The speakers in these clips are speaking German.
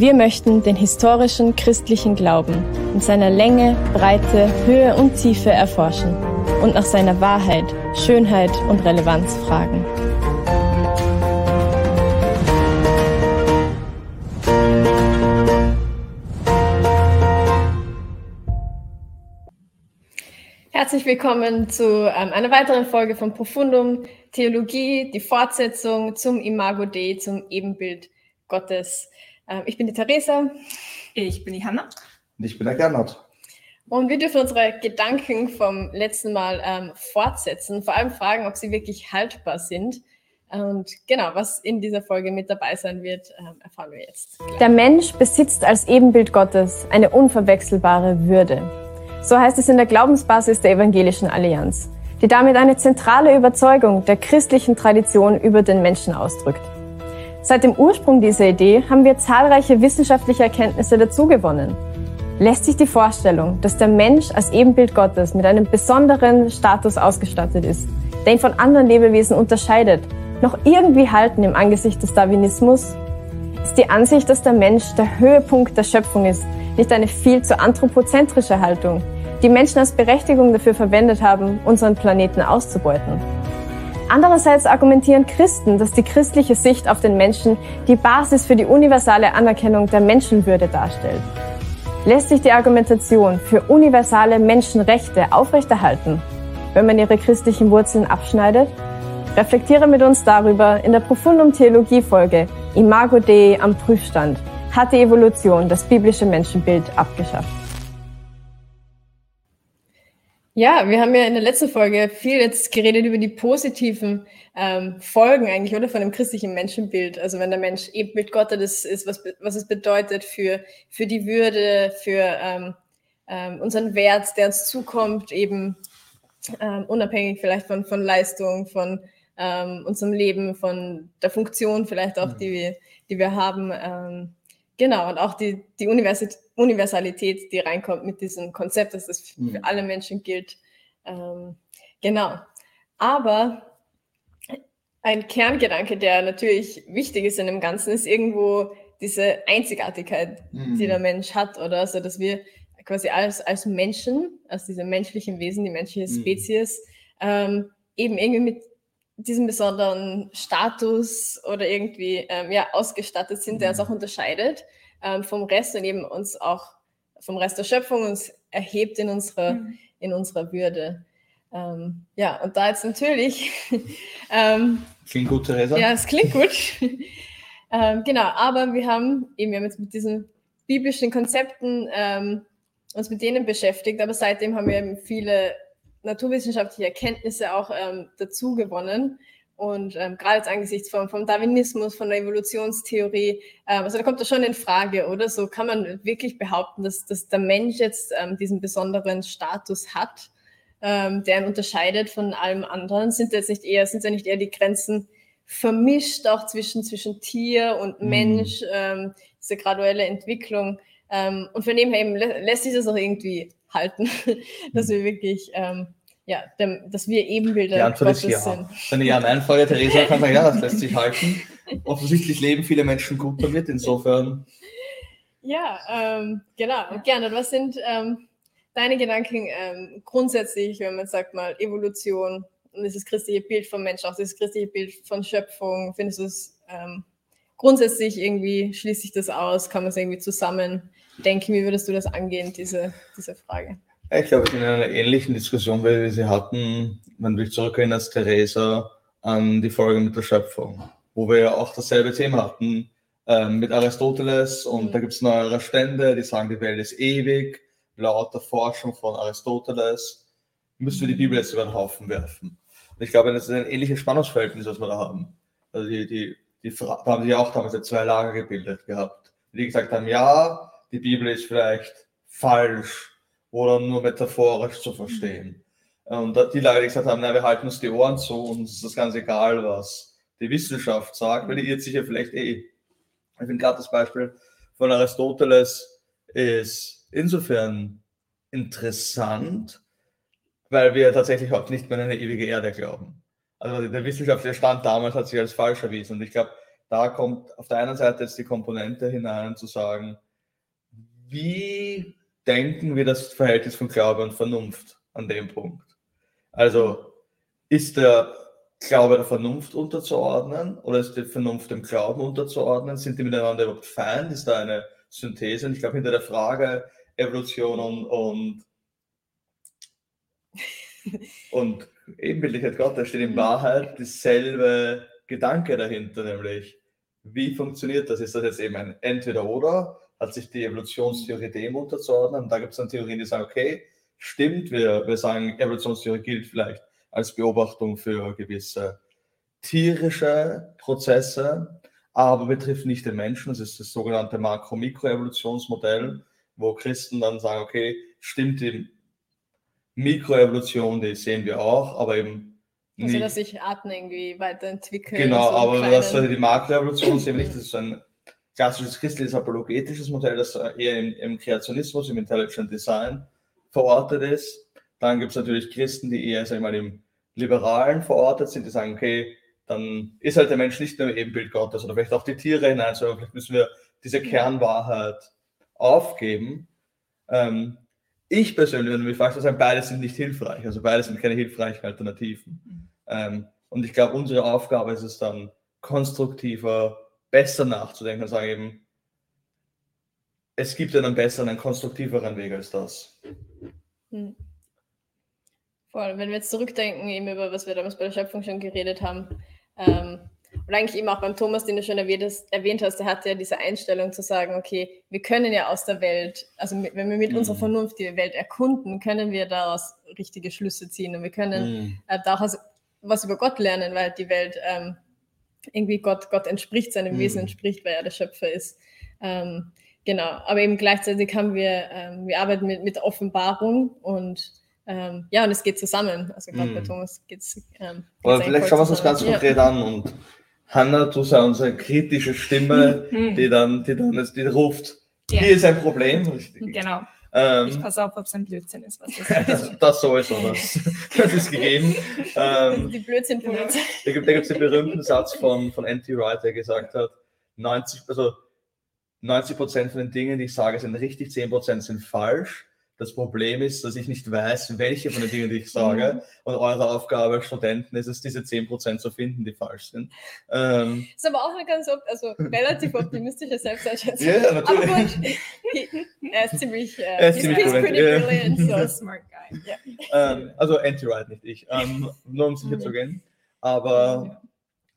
Wir möchten den historischen christlichen Glauben in seiner Länge, Breite, Höhe und Tiefe erforschen und nach seiner Wahrheit, Schönheit und Relevanz fragen. Herzlich willkommen zu ähm, einer weiteren Folge von Profundum Theologie, die Fortsetzung zum Imago Dei, zum Ebenbild Gottes. Ähm, ich bin die Theresa. Ich bin die Hanna. Und ich bin der Gernot. Und wir dürfen unsere Gedanken vom letzten Mal ähm, fortsetzen, vor allem fragen, ob sie wirklich haltbar sind. Und genau, was in dieser Folge mit dabei sein wird, ähm, erfahren wir jetzt. Gleich. Der Mensch besitzt als Ebenbild Gottes eine unverwechselbare Würde. So heißt es in der Glaubensbasis der Evangelischen Allianz, die damit eine zentrale Überzeugung der christlichen Tradition über den Menschen ausdrückt. Seit dem Ursprung dieser Idee haben wir zahlreiche wissenschaftliche Erkenntnisse dazugewonnen. Lässt sich die Vorstellung, dass der Mensch als Ebenbild Gottes mit einem besonderen Status ausgestattet ist, der ihn von anderen Lebewesen unterscheidet, noch irgendwie halten im Angesicht des Darwinismus? Ist die Ansicht, dass der Mensch der Höhepunkt der Schöpfung ist, nicht eine viel zu anthropozentrische Haltung, die Menschen als Berechtigung dafür verwendet haben, unseren Planeten auszubeuten? Andererseits argumentieren Christen, dass die christliche Sicht auf den Menschen die Basis für die universale Anerkennung der Menschenwürde darstellt. Lässt sich die Argumentation für universale Menschenrechte aufrechterhalten, wenn man ihre christlichen Wurzeln abschneidet? Reflektiere mit uns darüber in der Profundum Theologie Folge Imago Dei am Prüfstand. Hat die Evolution das biblische Menschenbild abgeschafft? Ja, wir haben ja in der letzten Folge viel jetzt geredet über die positiven ähm, Folgen eigentlich, oder von dem christlichen Menschenbild. Also wenn der Mensch Ebenbild Gottes ist, was, was es bedeutet für, für die Würde, für ähm, ähm, unseren Wert, der uns zukommt, eben ähm, unabhängig vielleicht von, von Leistung, von ähm, unserem Leben, von der Funktion vielleicht auch, mhm. die, wir, die wir haben. Genau, und auch die, die Universalität, die reinkommt mit diesem Konzept, dass das für mhm. alle Menschen gilt. Ähm, genau. Aber ein Kerngedanke, der natürlich wichtig ist in dem Ganzen, ist irgendwo diese Einzigartigkeit, mhm. die der Mensch hat, oder? Also, dass wir quasi als, als Menschen, als diese menschlichen Wesen, die menschliche mhm. Spezies, mhm. ähm, eben irgendwie mit diesem besonderen Status oder irgendwie ähm, ja, ausgestattet sind, der uns mhm. auch unterscheidet ähm, vom Rest und eben uns auch vom Rest der Schöpfung uns erhebt in, unsere, mhm. in unserer Würde. Ähm, ja, und da jetzt natürlich. ähm, klingt gut, Theresa. Ja, es klingt gut. ähm, genau, aber wir haben eben wir haben jetzt mit diesen biblischen Konzepten ähm, uns mit denen beschäftigt, aber seitdem haben wir eben viele naturwissenschaftliche Erkenntnisse auch ähm, dazu gewonnen. Und ähm, gerade jetzt angesichts vom, vom, Darwinismus, von der Evolutionstheorie, ähm, also da kommt das schon in Frage, oder? So kann man wirklich behaupten, dass, dass der Mensch jetzt ähm, diesen besonderen Status hat, ähm, der ihn unterscheidet von allem anderen. Sind jetzt nicht eher, sind ja nicht eher die Grenzen vermischt, auch zwischen, zwischen Tier und mhm. Mensch, ähm, diese graduelle Entwicklung. Ähm, und von dem her eben lässt sich das auch irgendwie halten, dass mhm. wir wirklich ja, dem, dass wir Ebenbilder Die Antwort Gottes ist ja. sind. Wenn ich an Einfrage, Theresa, kann sagen, ja, das lässt sich halten. Offensichtlich leben viele Menschen gut damit, insofern. Ja, ähm, genau, gerne. Was sind ähm, deine Gedanken ähm, grundsätzlich, wenn man sagt mal Evolution und dieses christliche Bild vom Menschen, auch dieses christliche Bild von Schöpfung, findest du es ähm, grundsätzlich irgendwie, schließt sich das aus, kann man es irgendwie zusammen denken, wie würdest du das angehen, diese, diese Frage? Ich glaube, wir sind in einer ähnlichen Diskussion, weil wir sie hatten, wenn du dich zurückerinnerst, Theresa, an die Folge mit der Schöpfung, wo wir ja auch dasselbe Thema hatten äh, mit Aristoteles und mhm. da gibt es neuere Stände, die sagen, die Welt ist ewig, laut der Forschung von Aristoteles müssen wir die Bibel jetzt über den Haufen werfen. Und ich glaube, das ist ein ähnliches Spannungsverhältnis, was wir da haben. Also die, die, die da haben sich auch damals zwei Lager gebildet gehabt, die gesagt haben, ja, die Bibel ist vielleicht falsch, oder nur metaphorisch zu verstehen. Und die Leute, die gesagt haben, na, wir halten uns die Ohren zu, uns ist das ganz egal, was die Wissenschaft sagt, weil die irrt sich ja vielleicht eh. Ich finde gerade das Beispiel von Aristoteles ist insofern interessant, weil wir tatsächlich auch nicht mehr an eine ewige Erde glauben. Also der wissenschaftliche Stand damals hat sich als falsch erwiesen. Und ich glaube, da kommt auf der einen Seite jetzt die Komponente hinein, zu sagen, wie denken wir das Verhältnis von Glaube und Vernunft an dem Punkt? Also ist der Glaube der Vernunft unterzuordnen oder ist die Vernunft dem Glauben unterzuordnen? Sind die miteinander überhaupt fein? Ist da eine Synthese? Und ich glaube, hinter der Frage Evolution und, und, und Ebenbildlichkeit Gottes steht in Wahrheit dieselbe Gedanke dahinter, nämlich wie funktioniert das? Ist das jetzt eben ein Entweder-Oder? Hat sich die Evolutionstheorie dem unterzuordnen? Und da gibt es dann Theorien, die sagen, okay, stimmt, wir, wir sagen, Evolutionstheorie gilt vielleicht als Beobachtung für gewisse tierische Prozesse, aber betrifft nicht den Menschen. Das ist das sogenannte Makro-Mikro-Evolutionsmodell, wo Christen dann sagen, okay, stimmt die Mikroevolution, die sehen wir auch, aber eben also, dass sich Arten irgendwie weiterentwickeln. Genau, so aber das, die Makroevolution sehen wir nicht, das ist ein klassisches christliches apologetisches Modell, das eher im, im Kreationismus, im Intelligent Design verortet ist. Dann gibt es natürlich Christen, die eher, sag ich mal, im Liberalen verortet sind, die sagen, okay, dann ist halt der Mensch nicht nur Ebenbild Gottes oder vielleicht auch die Tiere hinein, sondern vielleicht müssen wir diese Kernwahrheit aufgeben. Ähm, ich persönlich, wenn du mich fragst, sagen, beide sind nicht hilfreich. Also beide sind keine hilfreichen Alternativen. Mhm. Ähm, und ich glaube, unsere Aufgabe ist es dann, konstruktiver, besser nachzudenken und sagen eben, es gibt einen besseren, einen konstruktiveren Weg als das. Hm. Vor allem, wenn wir jetzt zurückdenken, eben über was wir damals bei der Schöpfung schon geredet haben, ähm, und eigentlich eben auch beim Thomas, den du schon erwähnt hast, der hatte ja diese Einstellung zu sagen, okay, wir können ja aus der Welt, also wenn wir mit mhm. unserer Vernunft die Welt erkunden, können wir daraus richtige Schlüsse ziehen und wir können mhm. äh, daraus was über Gott lernen, weil die Welt ähm, irgendwie Gott, Gott entspricht, seinem mhm. Wesen entspricht, weil er der Schöpfer ist. Ähm, genau, aber eben gleichzeitig haben wir, ähm, wir arbeiten mit, mit Offenbarung und ähm, ja, und es geht zusammen. Also gerade mm. bei Thomas geht es. Ähm, Aber vielleicht schauen wir uns das ganz konkret ja. an und Hanna, du sei unsere kritische Stimme, mhm. die dann, die dann die ruft, ja. hier ist ein Problem. Richtig. Genau. Ähm, ich passe auf, ob es ein Blödsinn ist. Was das, das sowieso, das, das ist gegeben. Ähm, die Blödsinn-Polizei. Da gibt es den berühmten Satz von, von N.T. Wright, der gesagt hat, 90, also 90 Prozent von den Dingen, die ich sage, sind richtig, 10 Prozent sind falsch. Das Problem ist, dass ich nicht weiß, welche von den Dingen, die ich sage. Mhm. Und eure Aufgabe als Studenten ist es, diese 10% zu finden, die falsch sind. Ähm, ist aber auch eine ganz, also relativ optimistische Selbsteinschätzung. Ja, yeah, natürlich. Aber gut, er ist ziemlich, uh, er ist ziemlich pretty brilliant, so smart guy. Yeah. Ähm, also anti-right, nicht ich. Ähm, nur um sicher mhm. zu gehen. Aber,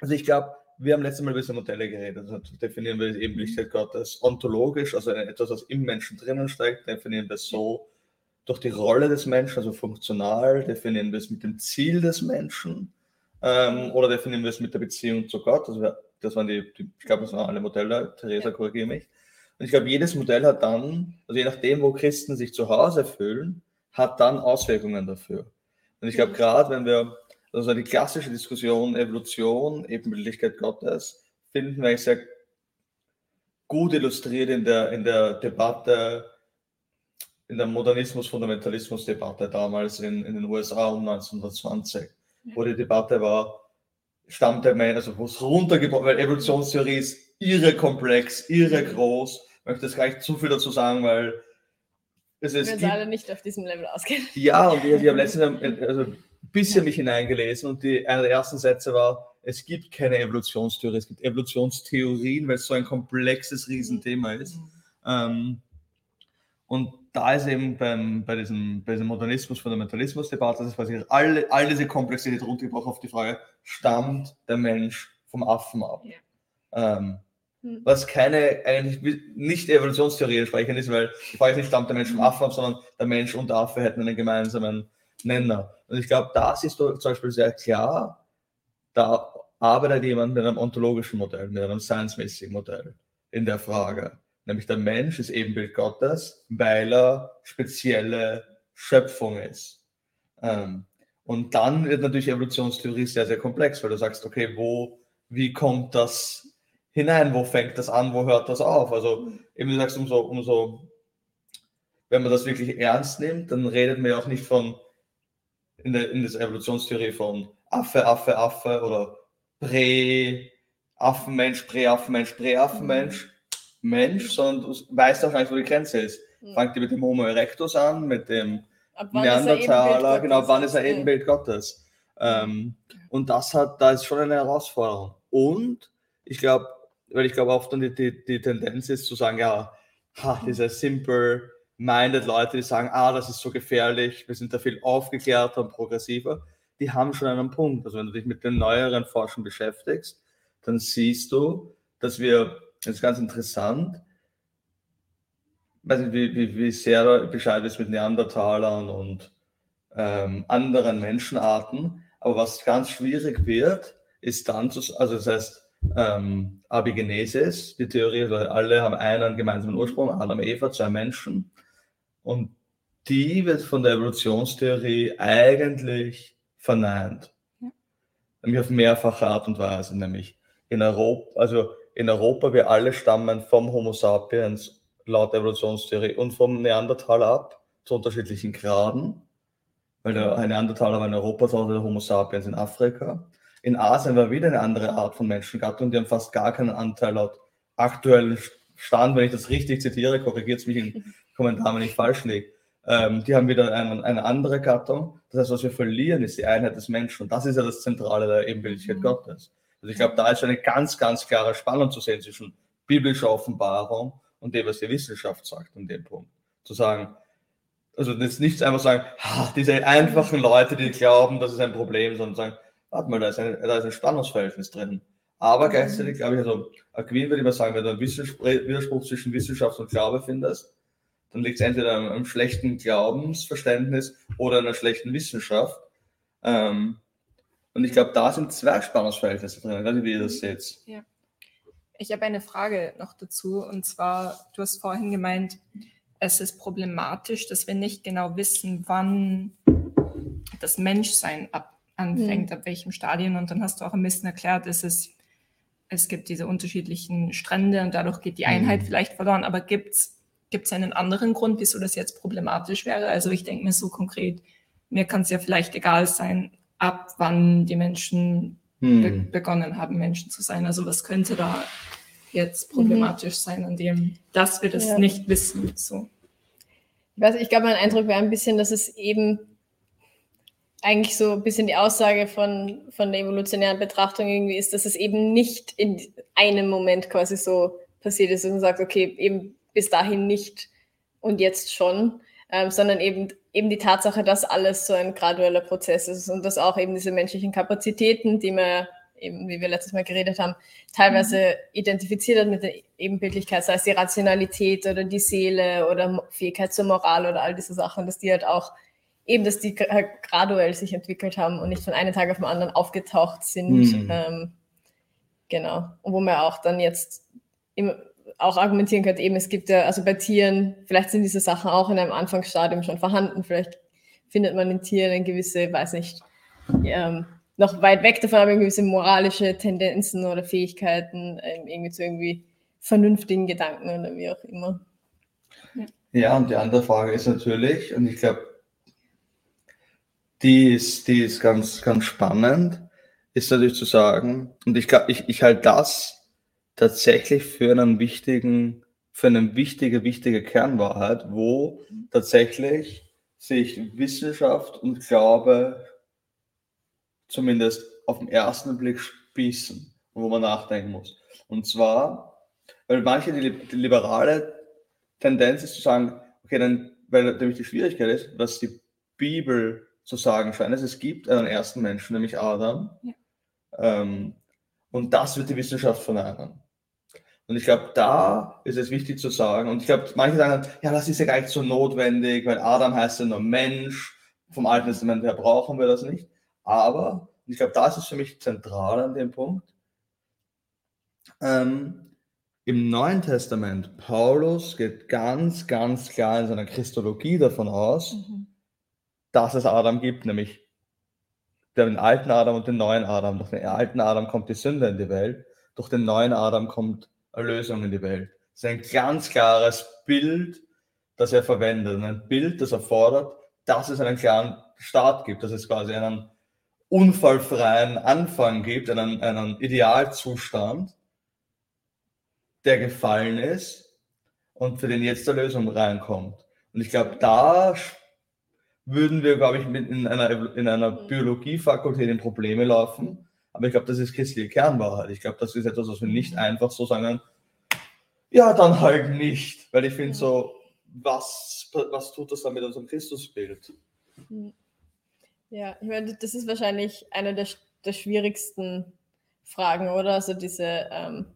also ich glaube, wir haben letztes Mal über diese Modelle geredet. Also definieren wir eben Lichtheit Gottes ontologisch, also etwas, was im Menschen drinnen steckt, definieren wir so, durch die Rolle des Menschen, also funktional, definieren wir es mit dem Ziel des Menschen ähm, oder definieren wir es mit der Beziehung zu Gott. Also wir, das waren die, die, ich glaube, das waren alle Modelle, Theresa, korrigiere mich. Und ich glaube, jedes Modell hat dann, also je nachdem, wo Christen sich zu Hause fühlen, hat dann Auswirkungen dafür. Und ich glaube, mhm. gerade wenn wir, also die klassische Diskussion Evolution, Ebenbildlichkeit Gottes, finden wir eigentlich sehr gut illustriert in der, in der Debatte in der Modernismus-Fundamentalismus-Debatte damals in, in den USA um 1920, wo die Debatte war, stammt der Mensch, also wo es runtergebrochen, weil Evolutionstheorie ist irre komplex, irre groß. Ich möchte jetzt gleich zu viel dazu sagen, weil es ist. Wir alle nicht auf diesem Level ausgehen. Ja, und ich, ich habe letztens also ein bisschen mich hineingelesen und die, einer der ersten Sätze war, es gibt keine Evolutionstheorie, es gibt Evolutionstheorien, weil es so ein komplexes Riesenthema ist. Mhm. Ähm, und da ist eben beim, bei diesem, bei diesem Modernismus-Fundamentalismus-Debatte, das ist quasi all, all diese Komplexität runtergebrochen auf die Frage, stammt der Mensch vom Affen ab? Ja. Ähm, hm. Was keine, eigentlich nicht Evolutionstheorie entsprechend ist, weil die Frage ist nicht, stammt der Mensch vom hm. Affen ab, sondern der Mensch und der Affe hätten einen gemeinsamen Nenner. Und ich glaube, das ist zum Beispiel sehr klar, da arbeitet jemand mit einem ontologischen Modell, mit einem science-mäßigen Modell in der Frage nämlich der Mensch ist Ebenbild Gottes, weil er spezielle Schöpfung ist. Ähm, und dann wird natürlich Evolutionstheorie sehr, sehr komplex, weil du sagst, okay, wo, wie kommt das hinein, wo fängt das an, wo hört das auf? Also eben du sagst, umso, umso, wenn man das wirklich ernst nimmt, dann redet man ja auch nicht von, in der, in der Evolutionstheorie von Affe, Affe, Affe oder Prä, Affenmensch, Präaffenmensch, Präaffenmensch, Mensch, sondern du weißt auch nicht, wo die Grenze ist. Mhm. Fangt ihr mit dem Homo erectus an, mit dem Neandertaler, genau, wann ist er Ebenbild Gottes? Ähm, und das hat, da ist schon eine Herausforderung. Und ich glaube, weil ich glaube, oft dann die, die, die Tendenz ist zu sagen, ja, ha, diese simple-minded Leute, die sagen, ah, das ist so gefährlich, wir sind da viel aufgeklärter und progressiver, die haben schon einen Punkt. Also wenn du dich mit den neueren Forschern beschäftigst, dann siehst du, dass wir, das ist ganz interessant, weiß nicht, wie, wie, wie sehr Bescheid ist mit Neandertalern und ähm, anderen Menschenarten, aber was ganz schwierig wird, ist dann zu, also das heißt, ähm, Abigenesis, die Theorie, alle haben einen gemeinsamen Ursprung, Adam, Eva, zwei Menschen. Und die wird von der Evolutionstheorie eigentlich verneint. Ja. Nämlich auf mehrfache Art und Weise, nämlich in Europa, also in Europa, wir alle stammen vom Homo sapiens laut Evolutionstheorie und vom Neandertaler ab, zu unterschiedlichen Graden. Weil der Neandertaler war in Europa, so der Homo sapiens in Afrika. In Asien war wieder eine andere Art von Menschengattung, die haben fast gar keinen Anteil laut aktuellen Stand, wenn ich das richtig zitiere, korrigiert es mich in Kommentaren, wenn ich falsch liege. Ähm, die haben wieder eine, eine, andere Gattung. Das heißt, was wir verlieren, ist die Einheit des Menschen. Und das ist ja das Zentrale der Ebenbildlichkeit mhm. Gottes. Also ich glaube, da ist eine ganz, ganz klare Spannung zu sehen zwischen biblischer Offenbarung und dem, was die Wissenschaft sagt an dem Punkt. Zu sagen, also jetzt nicht einfach sagen, diese einfachen Leute, die glauben, das ist ein Problem, sondern sagen, warte mal, da ist ein, da ist ein Spannungsverhältnis drin. Aber gleichzeitig glaube ich, also Aquin würde ich mal sagen, wenn du einen Widerspruch zwischen Wissenschaft und Glaube findest, dann liegt es entweder an einem schlechten Glaubensverständnis oder einer schlechten Wissenschaft. Ähm, und ich glaube, da sind zwei Spannungsverhältnisse drin. Ich weiß nicht, wie ihr das seht. Ja. Ich habe eine Frage noch dazu. Und zwar, du hast vorhin gemeint, es ist problematisch, dass wir nicht genau wissen, wann das Menschsein ab anfängt, mhm. ab welchem Stadion. Und dann hast du auch ein bisschen erklärt, es ist, es gibt diese unterschiedlichen Strände und dadurch geht die Einheit mhm. vielleicht verloren. Aber gibt es einen anderen Grund, wieso das jetzt problematisch wäre? Also ich denke mir so konkret, mir kann es ja vielleicht egal sein, ab wann die Menschen mhm. be begonnen haben, Menschen zu sein. Also was könnte da jetzt mhm. problematisch sein, an dem, dass wir das ja. nicht wissen? So. Ich weiß, ich glaube, mein Eindruck wäre ein bisschen, dass es eben eigentlich so ein bisschen die Aussage von, von der evolutionären Betrachtung irgendwie ist, dass es eben nicht in einem Moment quasi so passiert ist und man sagt, okay, eben bis dahin nicht und jetzt schon, ähm, sondern eben, eben die Tatsache, dass alles so ein gradueller Prozess ist und dass auch eben diese menschlichen Kapazitäten, die man eben, wie wir letztes Mal geredet haben, teilweise mhm. identifiziert hat mit der Ebenbildlichkeit, sei es die Rationalität oder die Seele oder Fähigkeit zur Moral oder all diese Sachen, dass die halt auch eben, dass die halt graduell sich entwickelt haben und nicht von einem Tag auf den anderen aufgetaucht sind. Mhm. Ähm, genau. Und wo man auch dann jetzt im, auch argumentieren könnte, eben es gibt ja, also bei Tieren, vielleicht sind diese Sachen auch in einem Anfangsstadium schon vorhanden, vielleicht findet man in Tieren eine gewisse, weiß nicht, ähm, noch weit weg davon, aber gewisse moralische Tendenzen oder Fähigkeiten, ähm, irgendwie zu irgendwie vernünftigen Gedanken oder wie auch immer. Ja. ja, und die andere Frage ist natürlich, und ich glaube, die ist, die ist ganz, ganz spannend, ist natürlich zu sagen, und ich glaube, ich, ich halte das tatsächlich für einen wichtigen, für eine wichtige, wichtige Kernwahrheit, wo tatsächlich sich Wissenschaft und Glaube zumindest auf den ersten Blick spießen, wo man nachdenken muss. Und zwar, weil manche die, die liberale Tendenz ist zu sagen, okay, dann, weil nämlich die Schwierigkeit ist, was die Bibel zu sagen scheint. Es gibt einen ersten Menschen, nämlich Adam. Ja. Ähm, und das wird die Wissenschaft verneinen. Und ich glaube, da ist es wichtig zu sagen, und ich glaube, manche sagen, ja, das ist ja gar nicht so notwendig, weil Adam heißt ja nur Mensch, vom Alten Testament her brauchen wir das nicht. Aber, ich glaube, da ist für mich zentral an dem Punkt. Ähm, Im Neuen Testament, Paulus geht ganz, ganz klar in seiner Christologie davon aus, mhm dass es Adam gibt, nämlich den alten Adam und den neuen Adam. Durch den alten Adam kommt die Sünde in die Welt, durch den neuen Adam kommt Erlösung in die Welt. Das ist ein ganz klares Bild, das er verwendet. ein Bild, das erfordert, dass es einen klaren Staat gibt, dass es quasi einen unfallfreien Anfang gibt, einen, einen Idealzustand, der gefallen ist und für den jetzt eine Lösung reinkommt. Und ich glaube, da würden wir, glaube ich, mit in einer, in einer Biologiefakultät in Probleme laufen. Aber ich glaube, das ist christliche Kernwahrheit. Ich glaube, das ist etwas, was wir nicht einfach so sagen, ja, dann halt nicht. Weil ich finde so, was, was tut das dann mit unserem Christusbild? Hm. Ja, ich meine, das ist wahrscheinlich eine der, der schwierigsten Fragen, oder? Also diese ähm,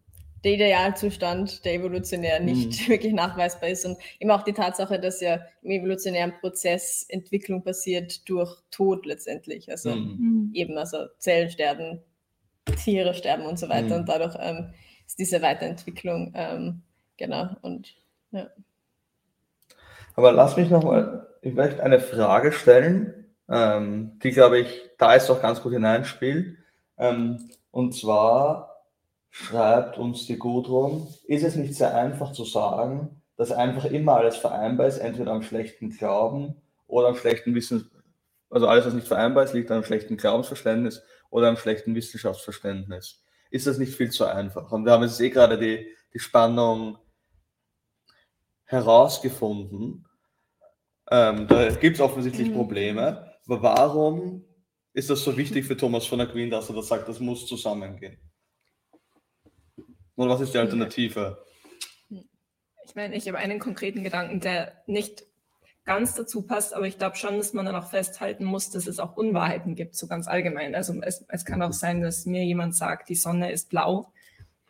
der Idealzustand, der evolutionär nicht mhm. wirklich nachweisbar ist. Und eben auch die Tatsache, dass ja im evolutionären Prozess Entwicklung passiert durch Tod letztendlich. Also mhm. mhm. eben, also Zellen sterben, Tiere sterben und so weiter. Mhm. Und dadurch ähm, ist diese Weiterentwicklung, ähm, genau, und ja. Aber lass mich nochmal, ich möchte eine Frage stellen, ähm, die, glaube ich, da ist auch ganz gut hineinspielt. Ähm, und zwar, schreibt uns die Gudrun, ist es nicht sehr einfach zu sagen, dass einfach immer alles vereinbar ist, entweder am schlechten Glauben oder am schlechten Wissen, also alles, was nicht vereinbar ist, liegt am schlechten Glaubensverständnis oder am schlechten Wissenschaftsverständnis. Ist das nicht viel zu einfach? Und wir haben jetzt eh gerade die, die Spannung herausgefunden. Ähm, da gibt es offensichtlich mhm. Probleme. Aber warum ist das so wichtig für Thomas von Aquin, dass er das sagt, das muss zusammengehen? Oder was ist die Alternative? Ich meine, ich habe einen konkreten Gedanken, der nicht ganz dazu passt, aber ich glaube schon, dass man dann auch festhalten muss, dass es auch Unwahrheiten gibt, so ganz allgemein. Also es, es kann auch sein, dass mir jemand sagt, die Sonne ist blau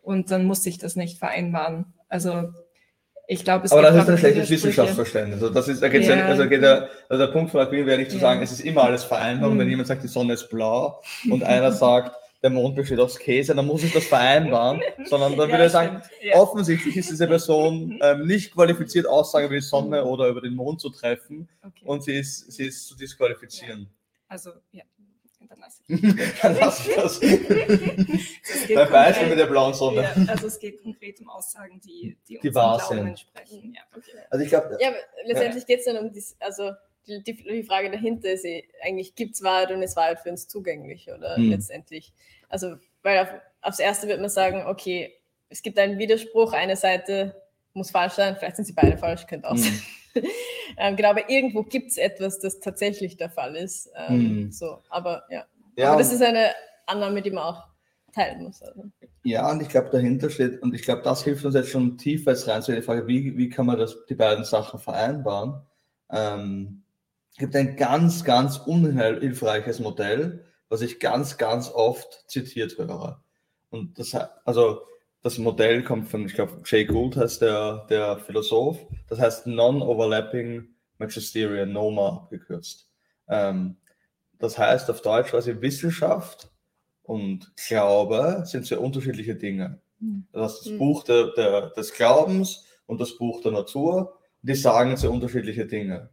und dann muss ich das nicht vereinbaren. Also ich glaube, es Aber das ist ein schlechtes Wissenschaftsverständnis. Also das ist, da geht's ja. ja, also geht der, also der Punkt von Aquin wäre nicht zu sagen, es ist immer alles vereinbar. Und wenn jemand sagt, die Sonne ist blau und einer sagt, der Mond besteht aus Käse, dann muss ich das vereinbaren, sondern dann ja, würde ich sagen, ja. offensichtlich ist diese Person ähm, nicht qualifiziert, Aussagen über die Sonne mhm. oder über den Mond zu treffen okay. und sie ist, sie ist zu disqualifizieren. Ja. Also, ja. Dann lasse ich ich das. Beim Beispiel mit der blauen Sonne. Ja, also es geht konkret um Aussagen, die, die, die wahr sind. entsprechen. Ja, okay. Also ich glaube. Ja, letztendlich geht es dann um das, also die, die, Frage dahinter ist eh, eigentlich, gibt es Wahrheit und ist Wahrheit für uns zugänglich oder hm. letztendlich. Also, weil auf, aufs Erste wird man sagen, okay, es gibt einen Widerspruch, eine Seite muss falsch sein, vielleicht sind sie beide falsch, könnte auch hm. sein. ähm, genau, aber irgendwo gibt es etwas, das tatsächlich der Fall ist. Ähm, hm. So, aber ja. ja. Aber das ist eine Annahme, die man auch teilen muss. Also. Ja, und ich glaube, dahinter steht, und ich glaube, das hilft uns jetzt schon tiefer rein zu der Frage, wie, wie kann man das, die beiden Sachen vereinbaren? Ähm, gibt ein ganz, ganz unhilfreiches Modell, was ich ganz, ganz oft zitiert höre. Und das, also, das Modell kommt von, ich glaube, Jay Gould heißt der, der Philosoph. Das heißt Non-Overlapping Magisterium, NOMA abgekürzt. Ähm, das heißt auf Deutsch quasi Wissenschaft und Glaube sind sehr unterschiedliche Dinge. Hm. Das heißt, das mhm. Buch der, der, des Glaubens und das Buch der Natur, die sagen sehr unterschiedliche Dinge.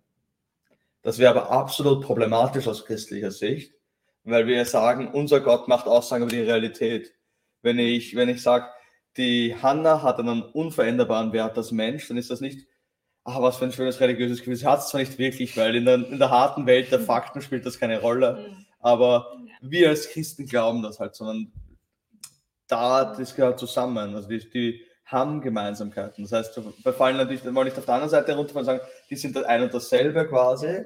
Das wäre aber absolut problematisch aus christlicher Sicht, weil wir sagen, unser Gott macht Aussagen über die Realität. Wenn ich, wenn ich sage, die Hanna hat einen unveränderbaren Wert als Mensch, dann ist das nicht, ach, was für ein schönes religiöses Gefühl. Sie hat es zwar nicht wirklich, weil in der, in der harten Welt der Fakten spielt das keine Rolle. Mhm. Aber wir als Christen glauben das halt, sondern da, das gehört zusammen. Also die, die haben Gemeinsamkeiten. Das heißt, wir fallen natürlich mal nicht auf der anderen Seite runter und sagen, die sind ein und dasselbe quasi,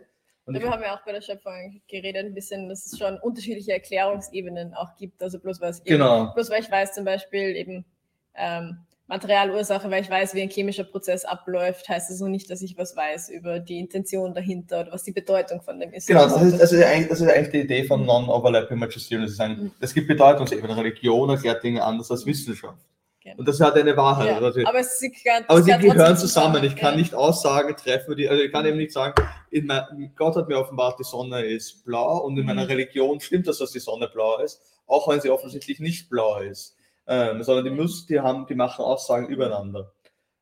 und wir haben ja auch bei der Schöpfung geredet, ein bisschen, dass es schon unterschiedliche Erklärungsebenen auch gibt. Also bloß, was genau. eben, bloß weil ich weiß zum Beispiel eben ähm, Materialursache, weil ich weiß, wie ein chemischer Prozess abläuft, heißt das noch nicht, dass ich was weiß über die Intention dahinter oder was die Bedeutung von dem ist. Genau, das ist, das ist, eigentlich, das ist eigentlich die Idee von Non-Overlapping Magisterium. Mhm. Es gibt Bedeutungsebene. Religion erklärt Dinge anders als Wissenschaft. Und das hat eine Wahrheit. Ja, also, aber, sie, aber sie gehören zusammen. Ich kann ja. nicht Aussagen treffen, die, also ich kann eben nicht sagen, mein, Gott hat mir offenbart, die Sonne ist blau und in meiner mhm. Religion stimmt das, dass die Sonne blau ist, auch wenn sie offensichtlich nicht blau ist. Ähm, sondern die müssen, die haben, die machen Aussagen übereinander.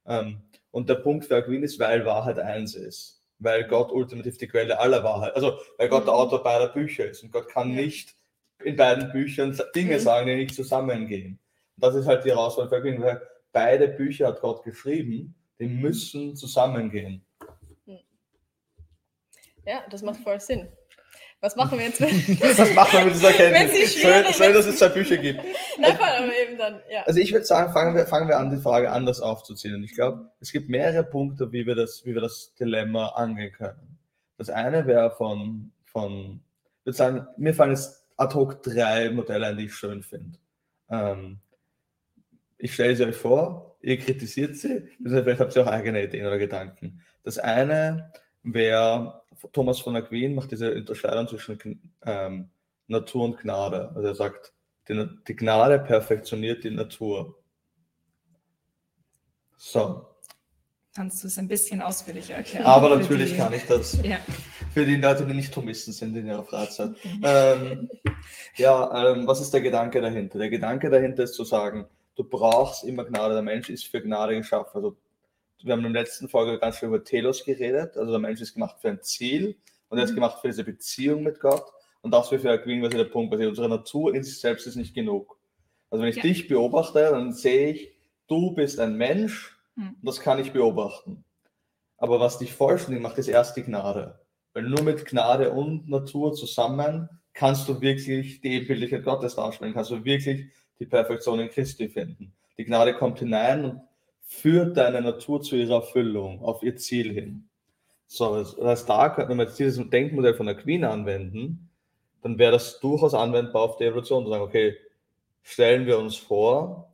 Ähm, und der Punkt für Aquin ist, weil Wahrheit eins ist. Weil Gott ultimativ die Quelle aller Wahrheit, also weil Gott der mhm. Autor beider Bücher ist und Gott kann nicht in beiden Büchern Dinge mhm. sagen, die nicht zusammengehen das ist halt die Herausforderung, weil beide Bücher hat Gott geschrieben, die müssen zusammengehen. Ja, das macht voll Sinn. Was machen wir jetzt? Was machen wir mit dieser Erkenntnis? Schön, schön, dass es zwei Bücher gibt. Nein, aber eben dann, ja. Also ich würde sagen, fangen wir, fangen wir an, die Frage anders aufzuziehen. Und ich glaube, es gibt mehrere Punkte, wie wir das, wie wir das Dilemma angehen können. Das eine wäre von, von, ich würde sagen, mir fallen jetzt ad hoc drei Modelle ein, die ich schön finde. Ähm, ich stelle sie euch vor, ihr kritisiert sie, vielleicht habt ihr auch eigene Ideen oder Gedanken. Das eine wäre, Thomas von Aquin macht diese Unterscheidung zwischen ähm, Natur und Gnade. Also er sagt, die, die Gnade perfektioniert die Natur. So. Kannst du es ein bisschen ausführlicher erklären? Aber natürlich die, kann ich das. Ja. Für die Leute, die nicht Thomisten sind in ihrer Freizeit. ähm, ja, ähm, was ist der Gedanke dahinter? Der Gedanke dahinter ist zu sagen, du brauchst immer Gnade. Der Mensch ist für Gnade geschaffen. Also wir haben in der letzten Folge ganz viel über Telos geredet. Also der Mensch ist gemacht für ein Ziel und er ist mhm. gemacht für diese Beziehung mit Gott. Und das wäre für Aquin quasi der Punkt, weil unsere Natur in sich selbst ist nicht genug. Also wenn ich ja. dich beobachte, dann sehe ich, du bist ein Mensch mhm. und das kann ich beobachten. Aber was dich vollständig macht, ist erst die Gnade. Weil nur mit Gnade und Natur zusammen kannst du wirklich die Ebenbildlichkeit Gottes darstellen, kannst du wirklich die Perfektion in Christi finden. Die Gnade kommt hinein und führt deine Natur zu ihrer Erfüllung, auf ihr Ziel hin. So, das heißt, da könnte man jetzt dieses Denkmodell von der Queen anwenden, dann wäre das durchaus anwendbar auf die Evolution, zu sagen, okay, stellen wir uns vor,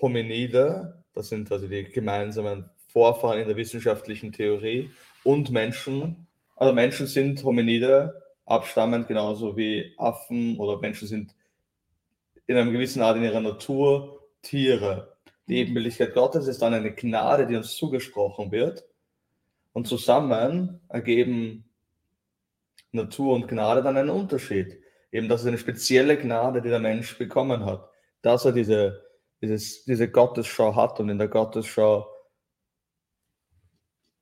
Hominide, das sind also die gemeinsamen Vorfahren in der wissenschaftlichen Theorie, und Menschen, also Menschen sind Hominide, abstammend genauso wie Affen oder Menschen sind in einer gewissen Art in ihrer Natur Tiere. Die Ebenbildlichkeit Gottes ist dann eine Gnade, die uns zugesprochen wird. Und zusammen ergeben Natur und Gnade dann einen Unterschied. Eben, das ist eine spezielle Gnade, die der Mensch bekommen hat. Dass er diese, dieses, diese Gottesschau hat und in der Gottesschau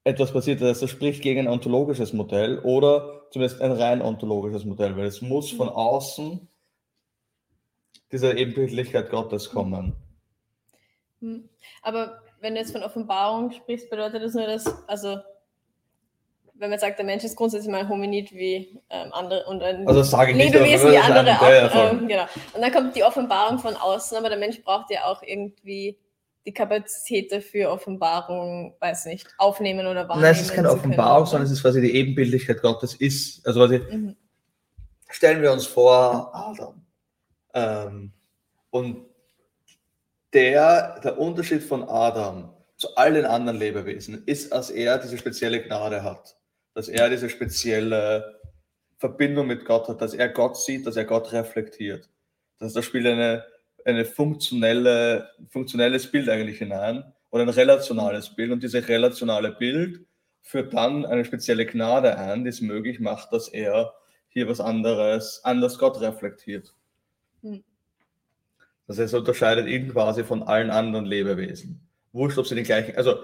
etwas passiert, das spricht gegen ein ontologisches Modell oder zumindest ein rein ontologisches Modell, weil es muss von außen dieser Ebenbildlichkeit Gottes kommen. Hm. Aber wenn du jetzt von Offenbarung sprichst, bedeutet das nur, dass, also wenn man sagt, der Mensch ist grundsätzlich mal ein Hominid wie ähm, andere und ein also sage ich Lebewesen nicht, wie andere auch. Ähm, genau. Und dann kommt die Offenbarung von außen, aber der Mensch braucht ja auch irgendwie die Kapazität dafür, Offenbarung, weiß nicht, aufnehmen oder wahrnehmen. Nein, es ist keine Offenbarung, sondern es ist quasi die Ebenbildlichkeit Gottes ist. Also quasi, mhm. stellen wir uns vor, Adam. Ähm, und der, der Unterschied von Adam zu allen anderen Lebewesen ist, dass er diese spezielle Gnade hat, dass er diese spezielle Verbindung mit Gott hat, dass er Gott sieht, dass er Gott reflektiert. Das, da spielt eine, eine funktionelle, funktionelles Bild eigentlich hinein oder ein relationales Bild und dieses relationale Bild führt dann eine spezielle Gnade ein, die es möglich macht, dass er hier was anderes, anders Gott reflektiert. Hm. Das heißt, er unterscheidet ihn quasi von allen anderen Lebewesen. Wurscht, ob sie den gleichen, also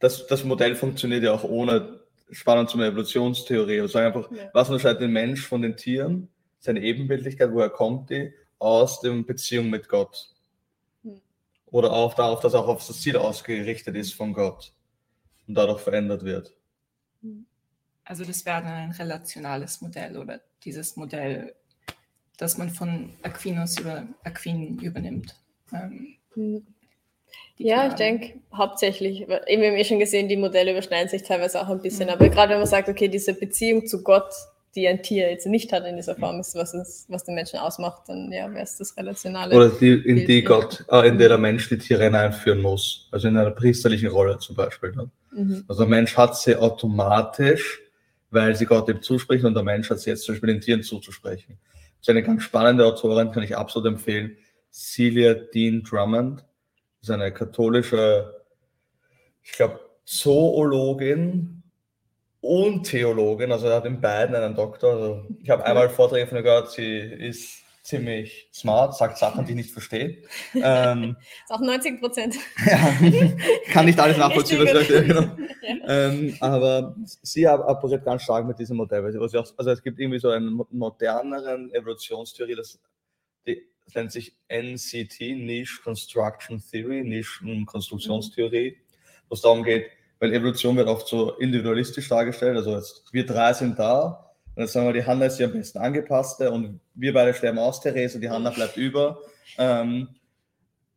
das, das Modell funktioniert ja auch ohne Spannung zum Evolutionstheorie. Also einfach, ja. was unterscheidet den Mensch von den Tieren? Seine Ebenbildlichkeit, woher kommt die? Aus der Beziehung mit Gott. Hm. Oder auch darauf, dass auch auf das Ziel ausgerichtet ist von Gott und dadurch verändert wird. Hm. Also das wäre dann ein relationales Modell oder dieses Modell das man von Aquinas über Aquin übernimmt. Ähm, hm. ja, ich denke hauptsächlich, eben, wir haben eh schon gesehen, die Modelle überschneiden sich teilweise auch ein bisschen, mhm. aber gerade wenn man sagt, okay, diese Beziehung zu Gott, die ein Tier jetzt nicht hat in dieser Form, ist, was, es, was den Menschen ausmacht, dann ja, wäre es das Relationale. Oder die, in die Gott, äh, in der der Mensch die Tiere hineinführen muss, also in einer priesterlichen Rolle zum Beispiel. Ne? Mhm. Also der Mensch hat sie automatisch, weil sie Gott ihm zuspricht und der Mensch hat sie jetzt zum Beispiel den Tieren zuzusprechen. Ist eine ganz spannende Autorin, kann ich absolut empfehlen. Celia Dean Drummond ist eine katholische, ich glaube, Zoologin und Theologin, also er hat in beiden einen Doktor. Also ich habe einmal Vorträge von ihr gehört, sie ist ziemlich smart, sagt Sachen, die ich nicht verstehe. Ähm, ist auch 90 Prozent. ja, kann nicht alles nachvollziehen, was ich genau. ähm, aber sie operiert ganz stark mit diesem Modell. Also, also es gibt irgendwie so eine moderneren Evolutionstheorie, das, die, das nennt sich NCT, Niche Construction Theory, Nischenkonstruktionstheorie, wo es darum geht, weil Evolution wird oft so individualistisch dargestellt, also jetzt, wir drei sind da, Und dann sagen wir, die Hanna ist die am besten angepasste und wir beide sterben aus, Therese, die Hanna bleibt über. Ähm,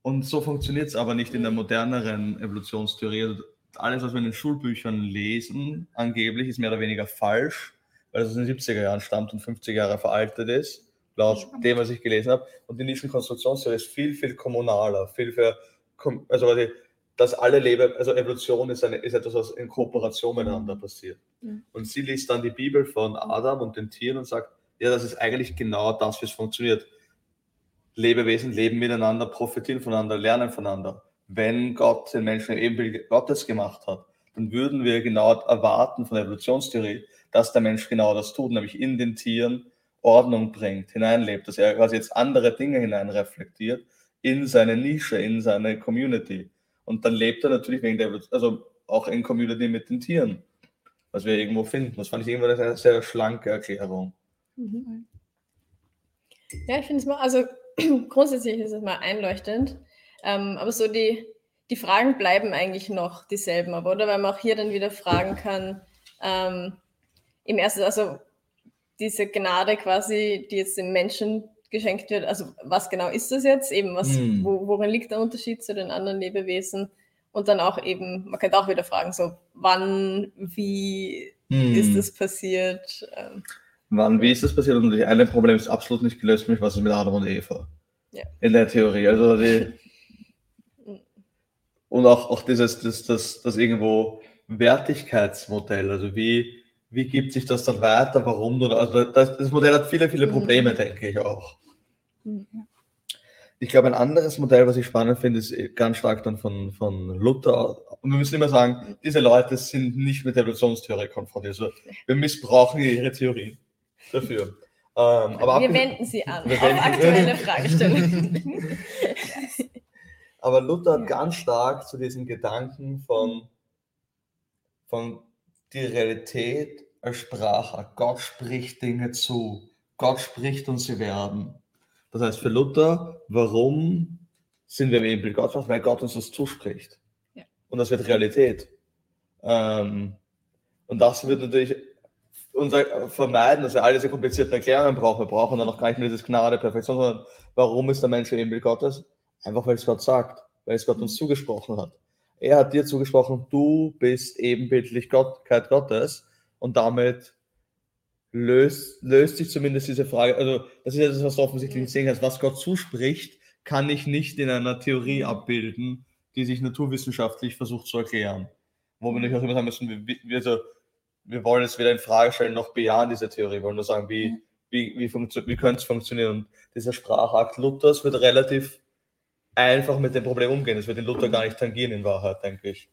und so funktioniert es aber nicht in der moderneren Evolutionstheorie. Also alles, was wir in den Schulbüchern lesen, angeblich, ist mehr oder weniger falsch, weil es aus den 70er Jahren stammt und 50 Jahre veraltet ist, laut dem, was ich gelesen habe. Und die Nischenkonstruktionstheorie ist viel, viel kommunaler, viel, viel, also quasi, dass alle Leben, also Evolution ist, eine, ist etwas, was in Kooperation miteinander passiert. Mhm. Und sie liest dann die Bibel von Adam und den Tieren und sagt, ja, das ist eigentlich genau das, wie es funktioniert. Lebewesen leben miteinander, profitieren voneinander, lernen voneinander. Wenn Gott den Menschen im Ebenbild Gottes gemacht hat, dann würden wir genau erwarten von der Evolutionstheorie, dass der Mensch genau das tut, nämlich in den Tieren Ordnung bringt, hineinlebt, dass er quasi jetzt andere Dinge hineinreflektiert in seine Nische, in seine Community. Und dann lebt er natürlich wegen der, also auch in Community mit den Tieren, was wir irgendwo finden. Das fand ich irgendwo eine sehr, sehr schlanke Erklärung. Mhm. Ja, ich finde es mal, also grundsätzlich ist es mal einleuchtend, ähm, aber so die, die Fragen bleiben eigentlich noch dieselben, aber oder weil man auch hier dann wieder fragen kann, ähm, im ersten, also diese Gnade quasi, die jetzt dem Menschen geschenkt wird, also was genau ist das jetzt? Eben, was, hm. wo, worin liegt der Unterschied zu den anderen Lebewesen? Und dann auch eben, man könnte auch wieder fragen, so wann, wie hm. ist das passiert? Ähm, wann, wie ist das passiert? Und das eine Problem ist absolut nicht gelöst, nämlich was ist mit Adam und Eva? Ja. In der Theorie. Also die, und auch, auch dieses, das, das, das irgendwo Wertigkeitsmodell, also wie, wie gibt sich das dann weiter, warum? Also das, das Modell hat viele, viele Probleme, mhm. denke ich auch. Mhm. Ich glaube, ein anderes Modell, was ich spannend finde, ist ganz stark dann von, von Luther. Und wir müssen immer sagen, diese Leute sind nicht mit der Evolutionstheorie konfrontiert. Also wir missbrauchen ihre Theorie dafür. Ähm, aber wir wenden sie an auf aktuelle Fragestellungen. aber Luther hat ganz stark zu diesem Gedanken von, von die Realität als Sprache. Gott spricht Dinge zu. Gott spricht und sie werden. Das heißt für Luther, warum sind wir im Ebenbild Gottes? Weil Gott uns das zuspricht. Ja. Und das wird Realität. Ähm, und das wird natürlich unser vermeiden, dass wir alle diese komplizierten Erklärungen brauchen. Wir brauchen dann noch gar nicht mehr dieses Gnade, Perfektion, sondern warum ist der Mensch im Ebenbild Gottes? Einfach weil es Gott sagt, weil es Gott uns zugesprochen hat. Er hat dir zugesprochen, du bist ebenbildlich Gottheit Gottes und damit löst, löst sich zumindest diese Frage, also das ist ja das, was du offensichtlich nicht sehen kannst, was Gott zuspricht, kann ich nicht in einer Theorie abbilden, die sich naturwissenschaftlich versucht zu erklären. Wo wir nicht auch immer sagen müssen, wir, wir, also, wir wollen es weder in Frage stellen noch bejahen, diese Theorie, wir wollen nur sagen, wie, wie, wie, wie könnte es funktionieren. Und dieser Sprachakt Luthers wird relativ einfach mit dem Problem umgehen. Es wird den Luther gar nicht tangieren in Wahrheit, denke ich.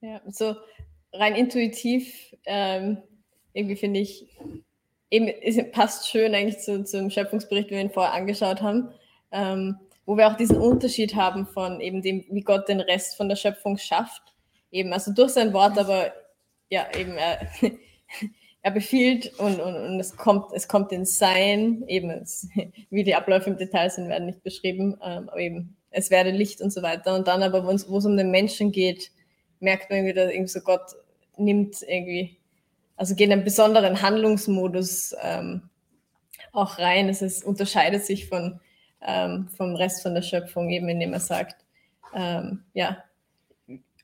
Ja, so rein intuitiv, ähm, irgendwie finde ich, eben, es passt schön eigentlich zu, zum Schöpfungsbericht, wie wir ihn vorher angeschaut haben, ähm, wo wir auch diesen Unterschied haben von eben dem, wie Gott den Rest von der Schöpfung schafft. Eben, also durch sein Wort, aber ja, eben, er, er befiehlt und, und, und es kommt, es kommt ins Sein, eben, es, wie die Abläufe im Detail sind, werden nicht beschrieben, ähm, aber eben, es werde Licht und so weiter. Und dann aber, wo es um den Menschen geht, merkt man irgendwie, dass irgendwie so Gott nimmt irgendwie, also geht in einen besonderen Handlungsmodus ähm, auch rein. Es ist, unterscheidet sich von, ähm, vom Rest von der Schöpfung, eben indem er sagt, ähm, ja,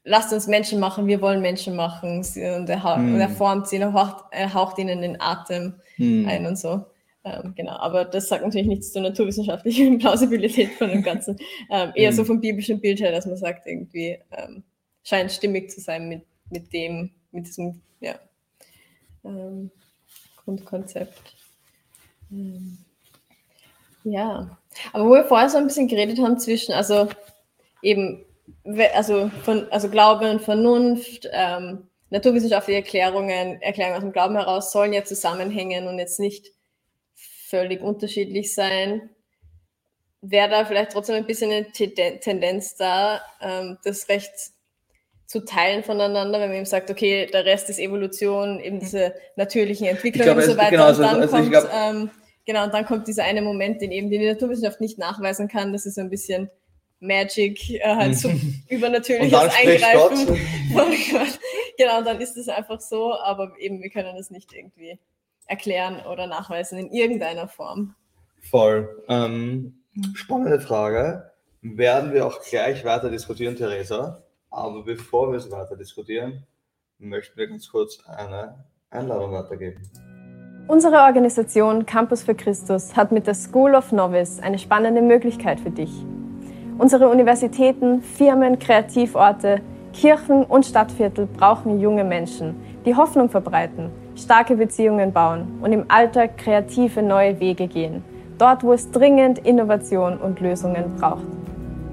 lasst uns Menschen machen, wir wollen Menschen machen. Und er, hm. und er formt sie, er haucht, er haucht ihnen den Atem hm. ein und so. Ähm, genau, aber das sagt natürlich nichts zur naturwissenschaftlichen Plausibilität von dem Ganzen. Ähm, eher hm. so vom biblischen Bild her, dass man sagt, irgendwie ähm, scheint stimmig zu sein mit, mit dem, mit diesem ja, ähm, Grundkonzept. Ähm, ja, aber wo wir vorher so ein bisschen geredet haben zwischen, also eben, also, von, also Glaube Vernunft, ähm, naturwissenschaftliche Erklärungen, Erklärungen aus dem Glauben heraus sollen ja zusammenhängen und jetzt nicht völlig unterschiedlich sein. Wäre da vielleicht trotzdem ein bisschen eine Tendenz da, ähm, das recht zu teilen voneinander, wenn man eben sagt, okay, der Rest ist Evolution, eben diese natürlichen Entwicklungen und so weiter. Genau, und dann also, kommt, glaub, ähm, genau, und dann kommt dieser eine Moment, den eben die Naturwissenschaft nicht nachweisen kann. Das ist so ein bisschen Magic, äh, halt so übernatürliches Eingreifen genau, dann ist es einfach so, aber eben, wir können es nicht irgendwie erklären oder nachweisen in irgendeiner Form. Voll. Ähm, spannende Frage. Werden wir auch gleich weiter diskutieren, Theresa. Aber bevor wir es weiter diskutieren, möchten wir ganz kurz eine Einladung weitergeben. Unsere Organisation Campus für Christus hat mit der School of Novice eine spannende Möglichkeit für dich. Unsere Universitäten, Firmen, Kreativorte, Kirchen und Stadtviertel brauchen junge Menschen, die Hoffnung verbreiten, starke Beziehungen bauen und im Alltag kreative neue Wege gehen, dort wo es dringend Innovation und Lösungen braucht.